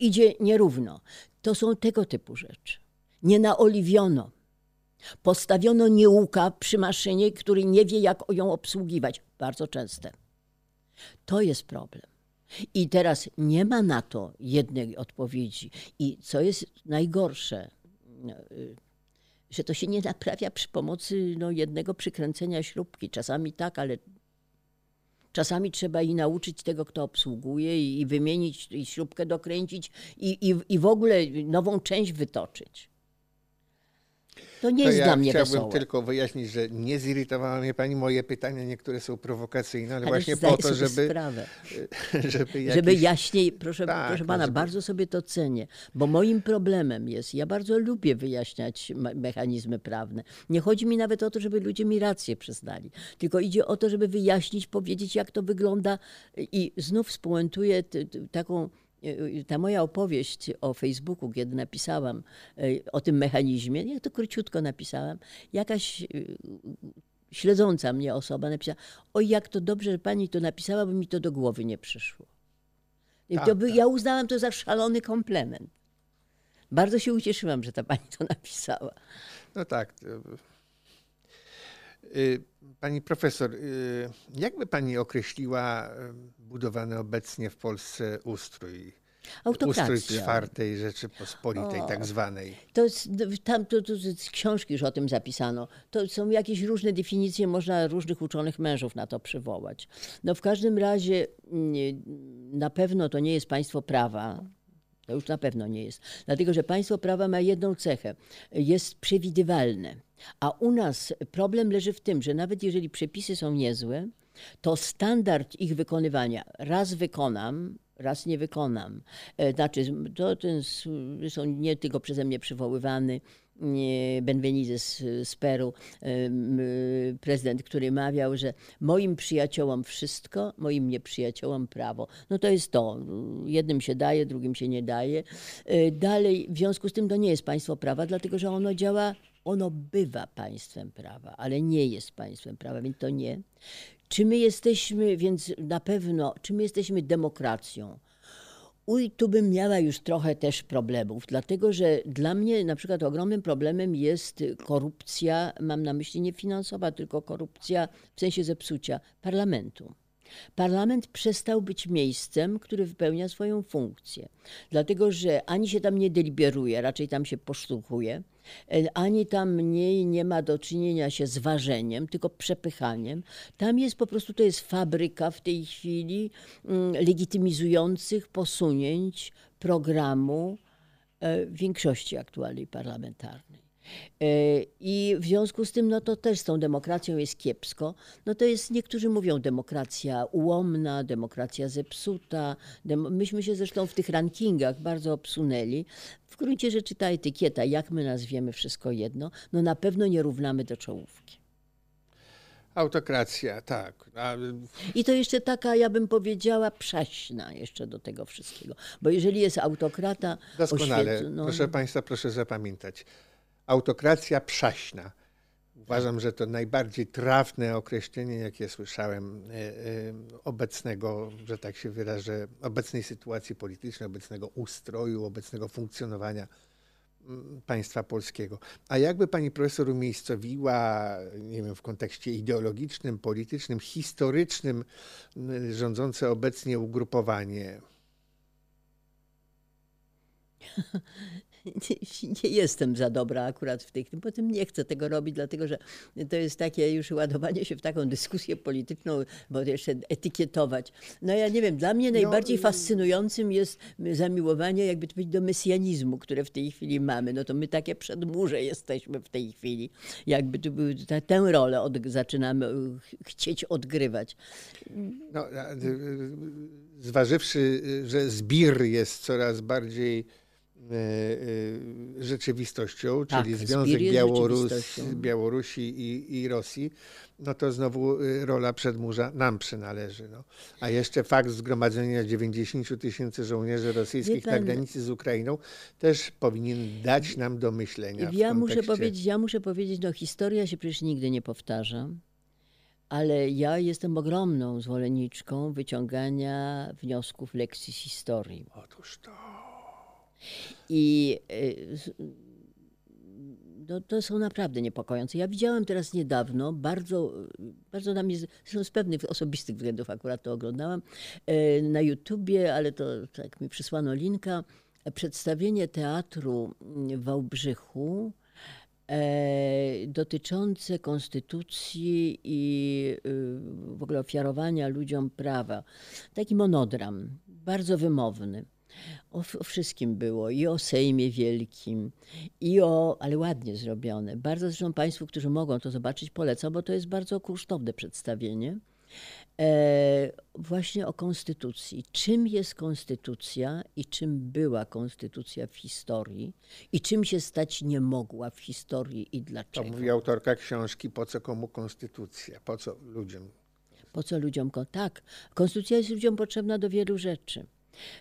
idzie nierówno. To są tego typu rzeczy. Nie naoliwiono. Postawiono nieuka przy maszynie, który nie wie, jak ją obsługiwać. Bardzo częste. To jest problem. I teraz nie ma na to jednej odpowiedzi. I co jest najgorsze, no, y, że to się nie naprawia przy pomocy no, jednego przykręcenia śrubki. Czasami tak, ale czasami trzeba i nauczyć tego, kto obsługuje, i wymienić, i śrubkę dokręcić, i, i, i w ogóle nową część wytoczyć. To nie To jest ja dla mnie chciałbym wesołe. tylko wyjaśnić, że nie zirytowała mnie pani. Moje pytania niektóre są prowokacyjne, ale, Ale właśnie po to, żeby, sprawę. żeby, jakiś... Żeby jaśniej, proszę, Tak, proszę no, pana, żeby- bardzo sobie to cenię, bo moim problemem jest, ja bardzo lubię wyjaśniać me- mechanizmy prawne. Nie chodzi mi nawet o to, żeby ludzie mi rację przyznali, tylko idzie o to, żeby wyjaśnić, powiedzieć, jak to wygląda i znów spuentuję taką ta moja opowieść o Facebooku, kiedy napisałam y, o tym mechanizmie, ja to króciutko napisałam, jakaś y, śledząca mnie osoba napisała, oj jak to dobrze, że pani to napisała, bo mi to do głowy nie przyszło. Tak, to by, tak. Ja uznałam to za szalony komplement. Bardzo się ucieszyłam, że ta pani to napisała. No tak. Y, Pani profesor, y, jakby pani określiła y, budowany obecnie w Polsce ustrój? Autokracja. Ustrój czwartej Rzeczypospolitej, O. tak zwanej. To jest, tam to, to z książki już o tym zapisano. To są jakieś różne definicje, można różnych uczonych mężów na to przywołać. No w każdym razie mm, na pewno to nie jest państwo prawa. To już na pewno nie jest. Dlatego, że państwo prawa ma jedną cechę. Jest przewidywalne. A u nas problem leży w tym, że nawet jeżeli przepisy są niezłe, to standard ich wykonywania raz wykonam, raz nie wykonam. E, Znaczy, to ten, s- zresztą nie tylko przeze mnie przywoływany nie, Benvenizes z Peru, prezydent, który mawiał, że moim przyjaciołom wszystko, moim nieprzyjaciołom prawo. No to jest to. Jednym się daje, drugim się nie daje. E, Dalej, w związku z tym to nie jest państwo prawa, dlatego że ono działa, ono bywa państwem prawa, ale nie jest państwem prawa, więc to nie. Czy my jesteśmy, więc na pewno, czy my jesteśmy demokracją? Uj, tu bym miała już trochę też problemów, dlatego że dla mnie na przykład ogromnym problemem jest korupcja, mam na myśli nie finansowa, tylko korupcja w sensie zepsucia parlamentu. Parlament przestał być miejscem, który wypełnia swoją funkcję, dlatego że ani się tam nie deliberuje, raczej tam się posztukuje, e, ani tam mniej nie ma do czynienia się z ważeniem, tylko przepychaniem. Tam jest po prostu, to jest fabryka w tej chwili mm, legitymizujących posunięć programu e, większości aktualnej parlamentarnej. E, I w związku z tym, no to też z tą demokracją jest kiepsko. No to jest, niektórzy mówią demokracja ułomna, demokracja zepsuta. Dem Myśmy się zresztą w tych rankingach bardzo obsunęli. W gruncie rzeczy ta etykieta, jak my nazwiemy wszystko jedno, no na pewno nie równamy do czołówki. Autokracja, tak. A... I to jeszcze taka, ja bym powiedziała, prześna jeszcze do tego wszystkiego. Bo jeżeli jest autokrata... Doskonale. No... Proszę Państwa, proszę zapamiętać autokracja przaśna. Uważam, że to najbardziej trafne określenie, jakie słyszałem e, e, obecnego, że tak się wyrażę, obecnej sytuacji politycznej, obecnego ustroju, obecnego funkcjonowania mm, państwa polskiego. A jakby pani profesor umiejscowiła, nie wiem, w kontekście ideologicznym, politycznym, historycznym, rządzące obecnie ugrupowanie? nie, nie, jestem za dobra akurat w tych, potem nie chcę tego robić, dlatego że to jest takie już ładowanie się w taką dyskusję polityczną, bo jeszcze etykietować. No ja nie wiem, dla mnie najbardziej no, fascynującym jest zamiłowanie jakby to powiedzieć do mesjanizmu, które w tej chwili mamy. No to my takie przedmurze jesteśmy w tej chwili. Jakby tu były, tę rolę od, zaczynamy chcieć odgrywać. No, zważywszy, że zbir jest coraz bardziej E, e, rzeczywistością, tak, czyli Związek Białorus, Białorusi i, i, Rosji, no to znowu e, rola przedmurza nam przynależy. No. A jeszcze fakt zgromadzenia 90 tysięcy żołnierzy rosyjskich pan, na granicy z Ukrainą też powinien dać nam do myślenia. Ja, muszę powiedzieć, ja muszę powiedzieć, no historia się przecież nigdy nie powtarza. Ale ja jestem ogromną zwolenniczką wyciągania wniosków lekcji z historii. Otóż to. I y, no, to są naprawdę niepokojące. Ja widziałam teraz niedawno, bardzo, bardzo na mnie, zresztą z pewnych osobistych względów akurat to oglądałam, y, na YouTubie, ale to tak mi przysłano linka, przedstawienie teatru w Wałbrzychu e, dotyczące konstytucji i y, w ogóle ofiarowania ludziom prawa. Taki monodram, bardzo wymowny. O, o, wszystkim było i o Sejmie Wielkim, i o, ale ładnie zrobione. Bardzo zresztą Państwu, którzy mogą to zobaczyć, polecam, bo to jest bardzo kosztowne przedstawienie. E, właśnie o konstytucji. Czym jest konstytucja i czym była konstytucja w historii i czym się stać nie mogła w historii i dlaczego. To mówi autorka książki Po co komu konstytucja? Po co ludziom? Po co ludziom? Tak, konstytucja jest ludziom potrzebna do wielu rzeczy.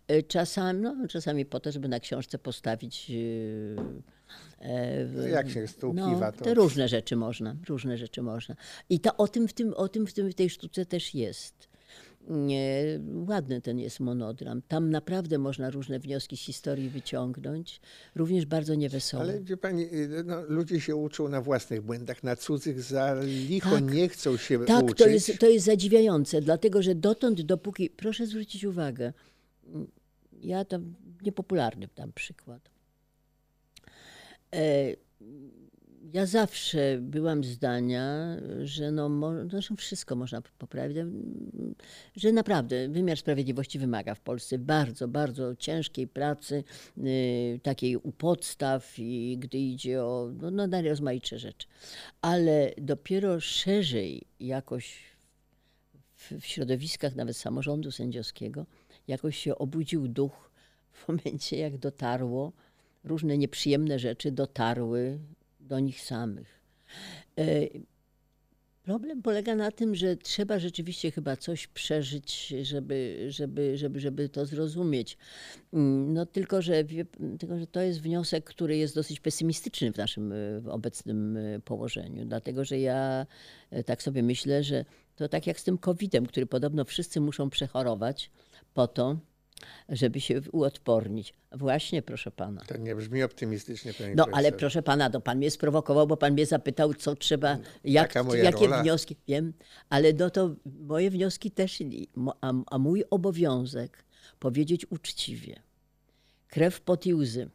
E, czasami, no, czasami po to, żeby na książce postawić. E, e, no jak się stukiwa, no, to... to... różne rzeczy można, różne rzeczy można. I to, o tym w, tym, o tym w, tym w tej sztuce też jest. Nie, ładny ten jest monodram. Tam naprawdę można różne wnioski z historii wyciągnąć, również bardzo niewesołe. Ale wie pani, no, ludzie się uczą na własnych błędach, na cudzych za licho tak, nie chcą się tak, uczyć. Tak, to jest, to jest zadziwiające, dlatego że dotąd, dopóki, proszę zwrócić uwagę, ja tam niepopularny tam przykład. E, ja zawsze byłam zdania, że no, no, wszystko można poprawić, że naprawdę wymiar sprawiedliwości wymaga w Polsce bardzo, bardzo ciężkiej pracy, y, takiej u podstaw i gdy idzie o no, no, najrozmaitsze rzeczy. Ale dopiero szerzej jakoś w środowiskach nawet samorządu sędziowskiego jakoś się obudził duch w momencie, jak dotarło, różne nieprzyjemne rzeczy dotarły do nich samych. E, problem polega na tym, że trzeba rzeczywiście chyba coś przeżyć, żeby, żeby, żeby, żeby to zrozumieć. Mm, no tylko że, tylko, że to jest wniosek, który jest dosyć pesymistyczny w naszym w obecnym e, położeniu. Dlatego, że ja e, tak sobie myślę, że to tak jak z tym COVID-em, który podobno wszyscy muszą przechorować, po to, żeby się uodpornić. Właśnie, proszę pana. To nie brzmi optymistycznie, panie No ale profesor. proszę pana, to pan mnie sprowokował, bo pan mnie zapytał, co trzeba, jak, jakie rola. wnioski. Wiem, ale no to moje wnioski też, a, a mój obowiązek powiedzieć uczciwie. Krew, pot i łzy.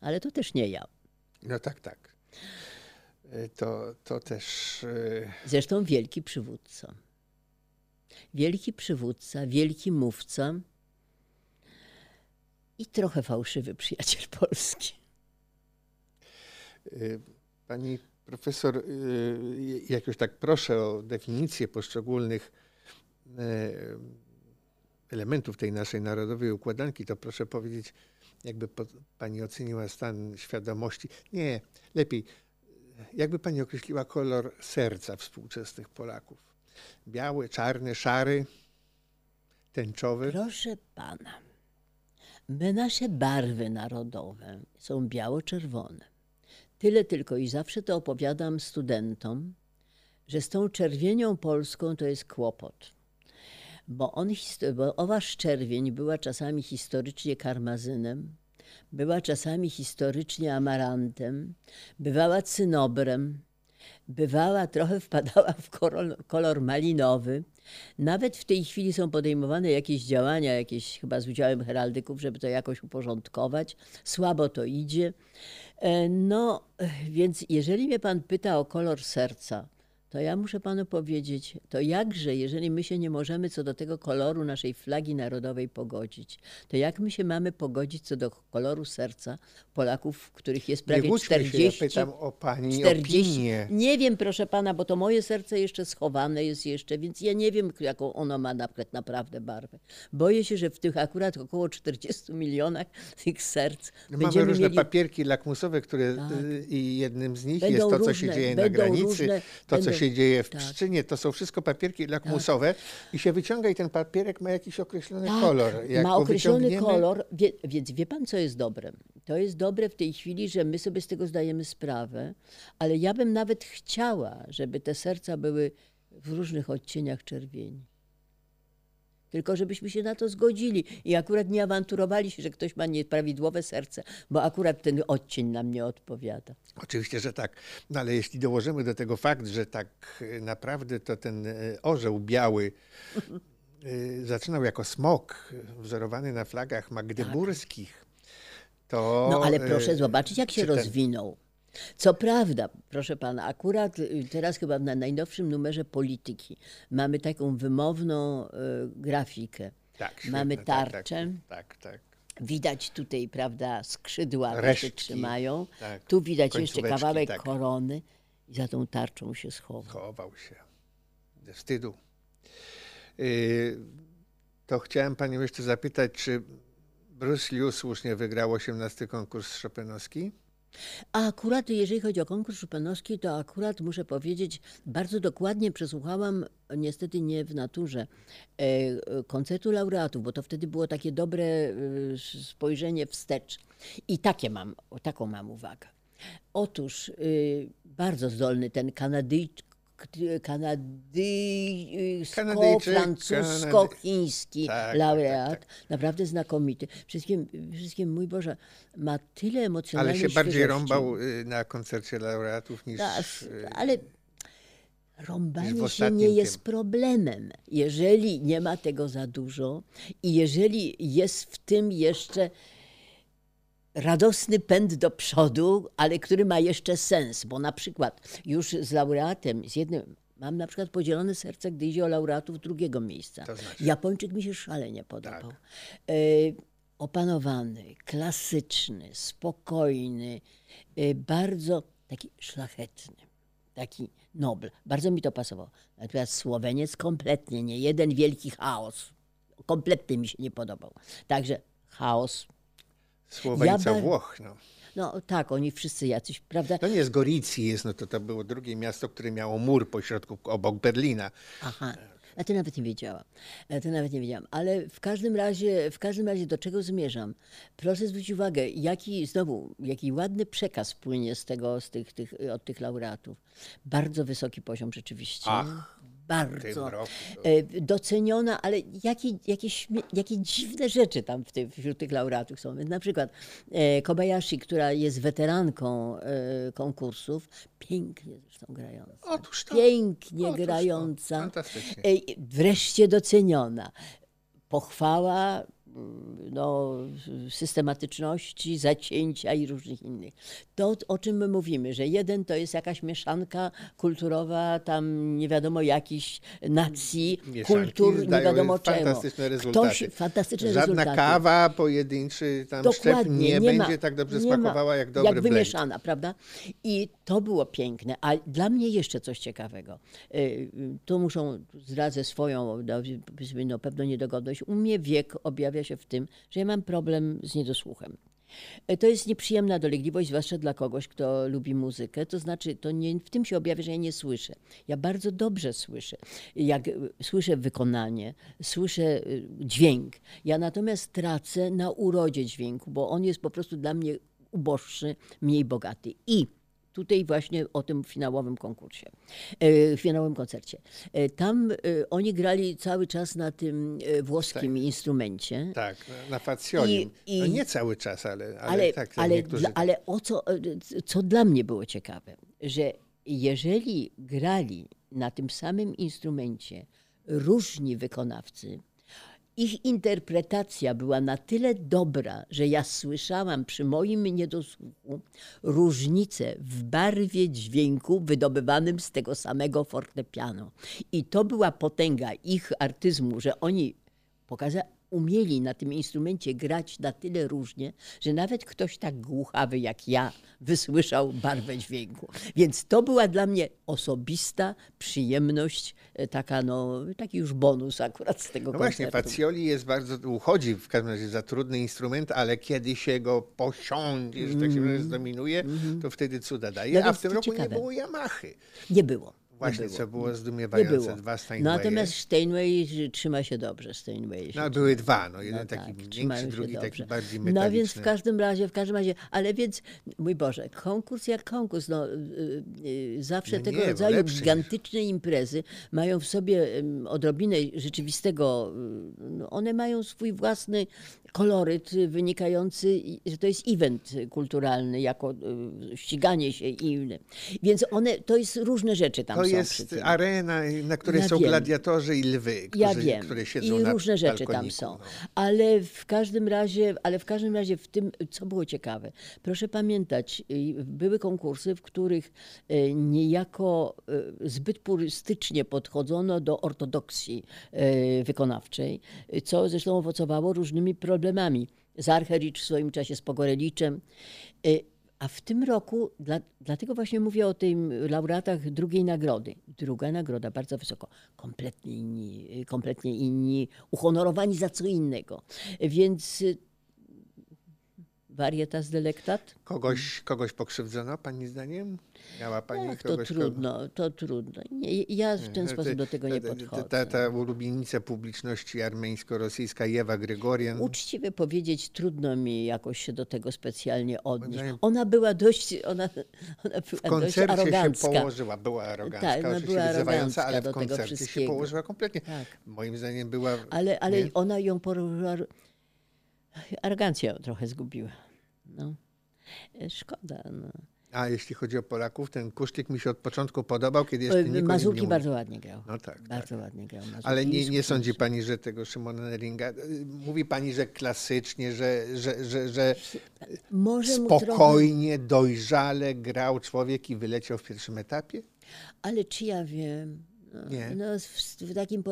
Ale to też nie ja. No tak, tak. Y, To, to też... y, Zresztą wielki przywódca. Wielki przywódca, wielki mówca i trochę fałszywy przyjaciel Polski. y, Pani profesor, y, jak już tak proszę o definicję poszczególnych y, elementów tej naszej narodowej układanki, to proszę powiedzieć, jakby pani oceniła stan świadomości. Nie, lepiej, jakby pani określiła kolor serca współczesnych Polaków? Biały, czarny, szary, tęczowy? Proszę pana, my nasze barwy narodowe są biało-czerwone. Tyle tylko i zawsze to opowiadam studentom, że z tą czerwienią polską to jest kłopot. Bo, on, bo owa czerwień była czasami historycznie karmazynem, była czasami historycznie amarantem, bywała cynobrem, bywała, trochę wpadała w kolor, malinowy. Nawet w tej chwili są podejmowane jakieś działania, jakieś chyba z udziałem heraldyków, żeby to jakoś uporządkować. Słabo to idzie. E, No, e, więc jeżeli mnie pan pyta o kolor serca, to ja muszę panu powiedzieć, to jakże, jeżeli my się nie możemy co do tego koloru naszej flagi narodowej pogodzić, to jak my się mamy pogodzić co do koloru serca Polaków, których jest Nie prawie łudźmy 40? się, ja pytam o pani 40. opinię. Nie wiem, proszę pana, bo to moje serce jeszcze schowane jest jeszcze, więc ja nie wiem, jaką ono ma na przykład naprawdę barwę. Boję się, że w tych akurat około 40 milionach tych serc No Mamy będziemy różne mieli... papierki lakmusowe, które Tak. y, i jednym z nich Będą jest to, co różne- się dzieje na granicy, różne- to, co będą- się dzieje w tak. Pszczynie. To są wszystko papierki lakmusowe i się wyciąga i ten papierek ma jakiś określony Tak, kolor. Jak ma określony wyciągniemy- kolor, wie, więc wie pan, co jest dobre? To jest dobre w tej chwili, że my sobie z tego zdajemy sprawę, ale ja bym nawet chciała, żeby te serca były w różnych odcieniach czerwieni. Tylko żebyśmy się na to zgodzili i akurat nie awanturowali się, że ktoś ma nieprawidłowe serce, bo akurat ten odcień nam nie odpowiada. Oczywiście, że tak. No ale jeśli dołożymy do tego fakt, że tak y, naprawdę to ten y, orzeł biały y, zaczynał jako smok wzorowany na flagach magdeburskich, to... No ale proszę zobaczyć, jak się ten- rozwinął. Co prawda, proszę pana, akurat y, teraz chyba na najnowszym numerze Polityki mamy taką wymowną y, grafikę. Tak, mamy świetne, tak, tarczę. Tak, tak. tak. Widać tutaj, prawda, skrzydła które się Resztki, trzymają. tak, Tu widać jeszcze końcóweczki, kawałek tak. korony i za tą tarczą się schował. Chował się ze wstydu. Y, To chciałem panią jeszcze zapytać, czy Bruce Liu słusznie wygrał 18 konkurs Chopinowski? A akurat jeżeli chodzi o konkurs szupenowski, to akurat muszę powiedzieć, bardzo dokładnie przesłuchałam, niestety nie w naturze, e, e, koncertu laureatów, bo to wtedy było takie dobre e, spojrzenie wstecz. I takie mam, taką mam uwagę. Otóż y, bardzo zdolny ten Kanadyjczyk, kanadyjsko-francusko-chiński Tak, tak, laureat, tak, naprawdę znakomity. Wszystkim, wszystkim, mój Boże, ma tyle Ale emocjonalnej się bardziej świeżości. rąbał y, na koncercie laureatów niż... Tak, y, ale rąbanie się nie jest tym. problemem. Jeżeli nie ma tego za dużo i jeżeli jest w tym jeszcze radosny pęd do przodu, ale który ma jeszcze sens, bo na przykład już z laureatem, z jednym, mam na przykład podzielone serce, gdy idzie o laureatów drugiego miejsca. To znaczy? Japończyk mi się szalenie podobał. E, opanowany, klasyczny, spokojny, e, bardzo taki szlachetny, taki nobl. Bardzo mi to pasowało. Natomiast Słoweniec kompletnie nie. Jeden wielki chaos. Kompletnie mi się nie podobał. Także chaos. Słoweńca Ja Włoch. No. No tak, oni wszyscy jacyś, prawda? To nie z Goricji jest, no to to było drugie miasto, które miało mur pośrodku, obok Berlina. Aha. A to nawet nie wiedziałam. To nawet nie wiedziałam. Ale w każdym razie, w każdym razie do czego zmierzam? Proszę zwrócić uwagę, jaki znowu, jaki ładny przekaz płynie z tego, z tych, tych, od tych laureatów. Bardzo wysoki poziom rzeczywiście. Ach. Bardzo to- e, doceniona, ale jakie, jakie, jakie dziwne rzeczy tam w ty, wśród tych laureatów są. Na przykład e, Kobayashi, która jest weteranką e, konkursów, pięknie zresztą grająca. Otóż to. Pięknie Otóż to. grająca. Fantastycznie. E, wreszcie doceniona. Pochwała no, systematyczności, zacięcia i różnych innych. To, o czym my mówimy, że jeden to jest jakaś mieszanka kulturowa, tam nie wiadomo jakichś nacji, Mieszanki kultur, nie wiadomo czego. fantastyczne rezultaty. Ktoś, fantastyczne Żadna rezultaty. kawa, pojedynczy tam szczep Dokładnie, nie, nie ma- będzie tak dobrze ma- smakowała jak dobry Jak blend. wymieszana, prawda? I to było piękne. A dla mnie jeszcze coś ciekawego. Y, y, Tu muszą, zdradzę swoją, no, no, pewną niedogodność. U mnie wiek objawia się w tym, że ja mam problem z niedosłuchem. Y, To jest nieprzyjemna dolegliwość, zwłaszcza dla kogoś, kto lubi muzykę. To znaczy, to nie, w tym się objawia, że ja nie słyszę. Ja bardzo dobrze słyszę. Jak y, słyszę wykonanie, słyszę y, dźwięk. Ja natomiast tracę na urodzie dźwięku, bo on jest po prostu dla mnie uboższy, mniej bogaty. I tutaj właśnie o tym finałowym konkursie, e, finałowym koncercie. E, Tam e, oni grali cały czas na tym włoskim instrumencie. Tak, na. I- No nie cały czas, ale, ale, Ale, tak, tak ale, niektórzy tak. ale o co, co dla mnie było ciekawe, że jeżeli grali na tym samym instrumencie różni wykonawcy, ich interpretacja była na tyle dobra, że ja słyszałam przy moim niedosłuchu różnicę w barwie dźwięku wydobywanym z tego samego fortepianu. I to była potęga ich artyzmu, że oni pokazali, umieli na tym instrumencie grać na tyle różnie, że nawet ktoś tak głuchawy jak ja wysłyszał barwę dźwięku. Więc to była dla mnie osobista przyjemność, e, taka no, taki już bonus akurat z tego No właśnie, koncertu. Fazioli jest bardzo, uchodzi w każdym razie za trudny instrument, ale kiedy się go posiądzie, że tak się mm. zdominuje, to wtedy cuda daje. No A w tym roku ciekawe. nie było Yamahy. Nie było. Właśnie, nie było. co było zdumiewające. było. Dwa Steinwaye. Natomiast Steinway trzyma się dobrze. Steinway No, były dwa, no, jeden No taki tak, większy, drugi taki dobrze. bardziej metaliczny. No więc w każdym razie, w każdym razie, ale więc, mój Boże, konkurs jak konkurs, no, y, y, zawsze No tego nie, rodzaju lepszy gigantyczne imprezy mają w sobie odrobinę rzeczywistego, y, no, one mają swój własny koloryt y, wynikający, że to jest event kulturalny, jako y, ściganie się i inne. Więc one, to jest różne rzeczy tam jest arena, na której Ja są wiem. gladiatorzy i lwy, którzy, Ja wiem. które siedzą I na różne rzeczy tam są. Ale w każdym razie, ale w każdym razie w tym, co było ciekawe, proszę pamiętać, y, były konkursy, w których y, niejako y, zbyt purystycznie podchodzono do ortodoksji wykonawczej, co zresztą owocowało różnymi problemami. Zarchericz w swoim czasie z Pogoreliczem. A w tym roku, dla, dlatego właśnie mówię o tym laureatach drugiej nagrody. Druga nagroda, bardzo wysoko. Kompletnie inni, kompletnie inni uhonorowani za co innego. Więc y, varietas delectat? Kogoś, kogoś pokrzywdzono, pani zdaniem? Miała pani Ach, to kogoś? kogo- trudno, to trudno. Nie, ja w ten Te- sposób do tego nie ta- podchodzę. Ta, ta ulubienica publiczności armeńsko-rosyjska Ewa Grygorian. Uczciwie powiedzieć, trudno mi jakoś się do tego specjalnie odnieść. Ona była dość, ona, ona W była dość koncercie się arogancka. położyła, była arogancka, Tak, ona była wyzywająca, ale arogancka w koncercie się położyła kompletnie. Tak. Moim zdaniem była... Ale, ale nie? ona ją poruszyła. Arogancję ją trochę zgubiła. No. E, Szkoda. No. A jeśli chodzi o Polaków, ten kuszlik mi się od początku podobał, kiedy jeszcze nikt nim nie Mazurki mówił. bardzo ładnie grał. No tak, Bardzo ładnie grał. Mazurki Ale nie, nie sądzi pani, że tego Szymona Neringa... y, Mówi pani, że klasycznie, że, że, że, że Może mu trochę, spokojnie, dojrzale grał człowiek i wyleciał w pierwszym etapie? ale czy ja wiem? No, Nie. no w, w takim. Po,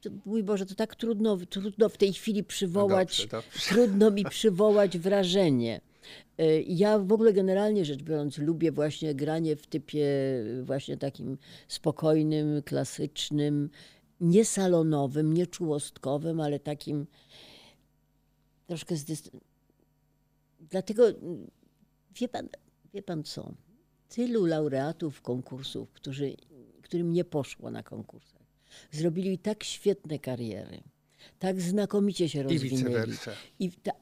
to, mój Boże, to tak trudno, trudno w tej chwili przywołać. No dobrze, dobrze. Trudno mi przywołać wrażenie. E, Ja w ogóle generalnie rzecz biorąc lubię właśnie granie w typie właśnie takim spokojnym, klasycznym, nie salonowym, nie czułostkowym, ale takim troszkę zdys... Dlatego wie pan, wie pan co? Tylu laureatów konkursów, którzy, którym nie poszło na konkursach, zrobili tak świetne kariery, tak znakomicie się I rozwinęli. vice versa. I ta,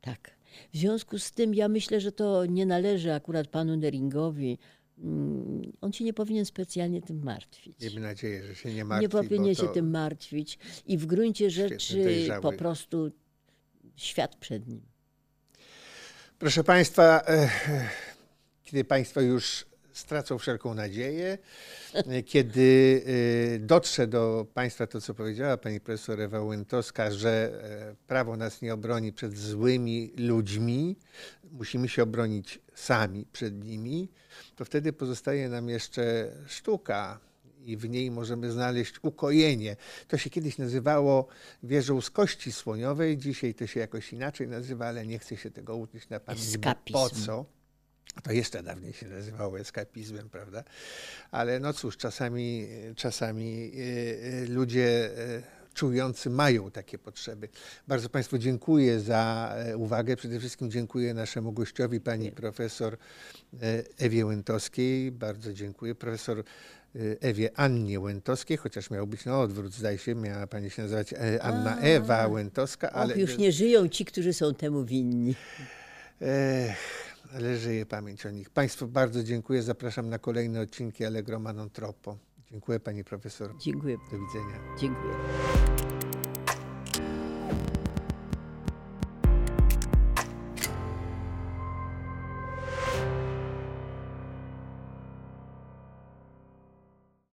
tak. W związku z tym ja myślę, że to nie należy akurat panu Neringowi mm, on się nie powinien specjalnie tym martwić. Miejmy nadzieję, że się nie martwi. Nie powinien się tym martwić i w gruncie rzeczy dojrzały. po prostu świat przed nim. Proszę Państwa, e, kiedy Państwo już stracą wszelką nadzieję, kiedy e, dotrze do Państwa to, co powiedziała Pani Profesor Ewa Łętowska, że e, prawo nas nie obroni przed złymi ludźmi, musimy się obronić sami przed nimi, to wtedy pozostaje nam jeszcze sztuka, i w niej możemy znaleźć ukojenie. To się kiedyś nazywało wieżą z kości słoniowej, dzisiaj to się jakoś inaczej nazywa, ale nie chcę się tego uczyć na pamięć. Po co? To jeszcze dawniej się nazywało eskapizmem, prawda? Ale no cóż, czasami, czasami e, e, ludzie e, czujący mają takie potrzeby. Bardzo Państwu dziękuję za e, uwagę. Przede wszystkim dziękuję naszemu gościowi, pani profesor e, Ewie Łętowskiej. Bardzo dziękuję. Profesor e, Ewie Annie Łętowskiej, chociaż miał być na odwrót, zdaje się, miała pani się nazywać Anna A. Ewa Łętowska, ale Och, już nie żyją ci, którzy są temu winni. Ech, ale żyje pamięć o nich. Państwu bardzo dziękuję. Zapraszam na kolejne odcinki Allegro Manon Troppo. Dziękuję pani profesor. Dziękuję. Do widzenia. Dziękuję.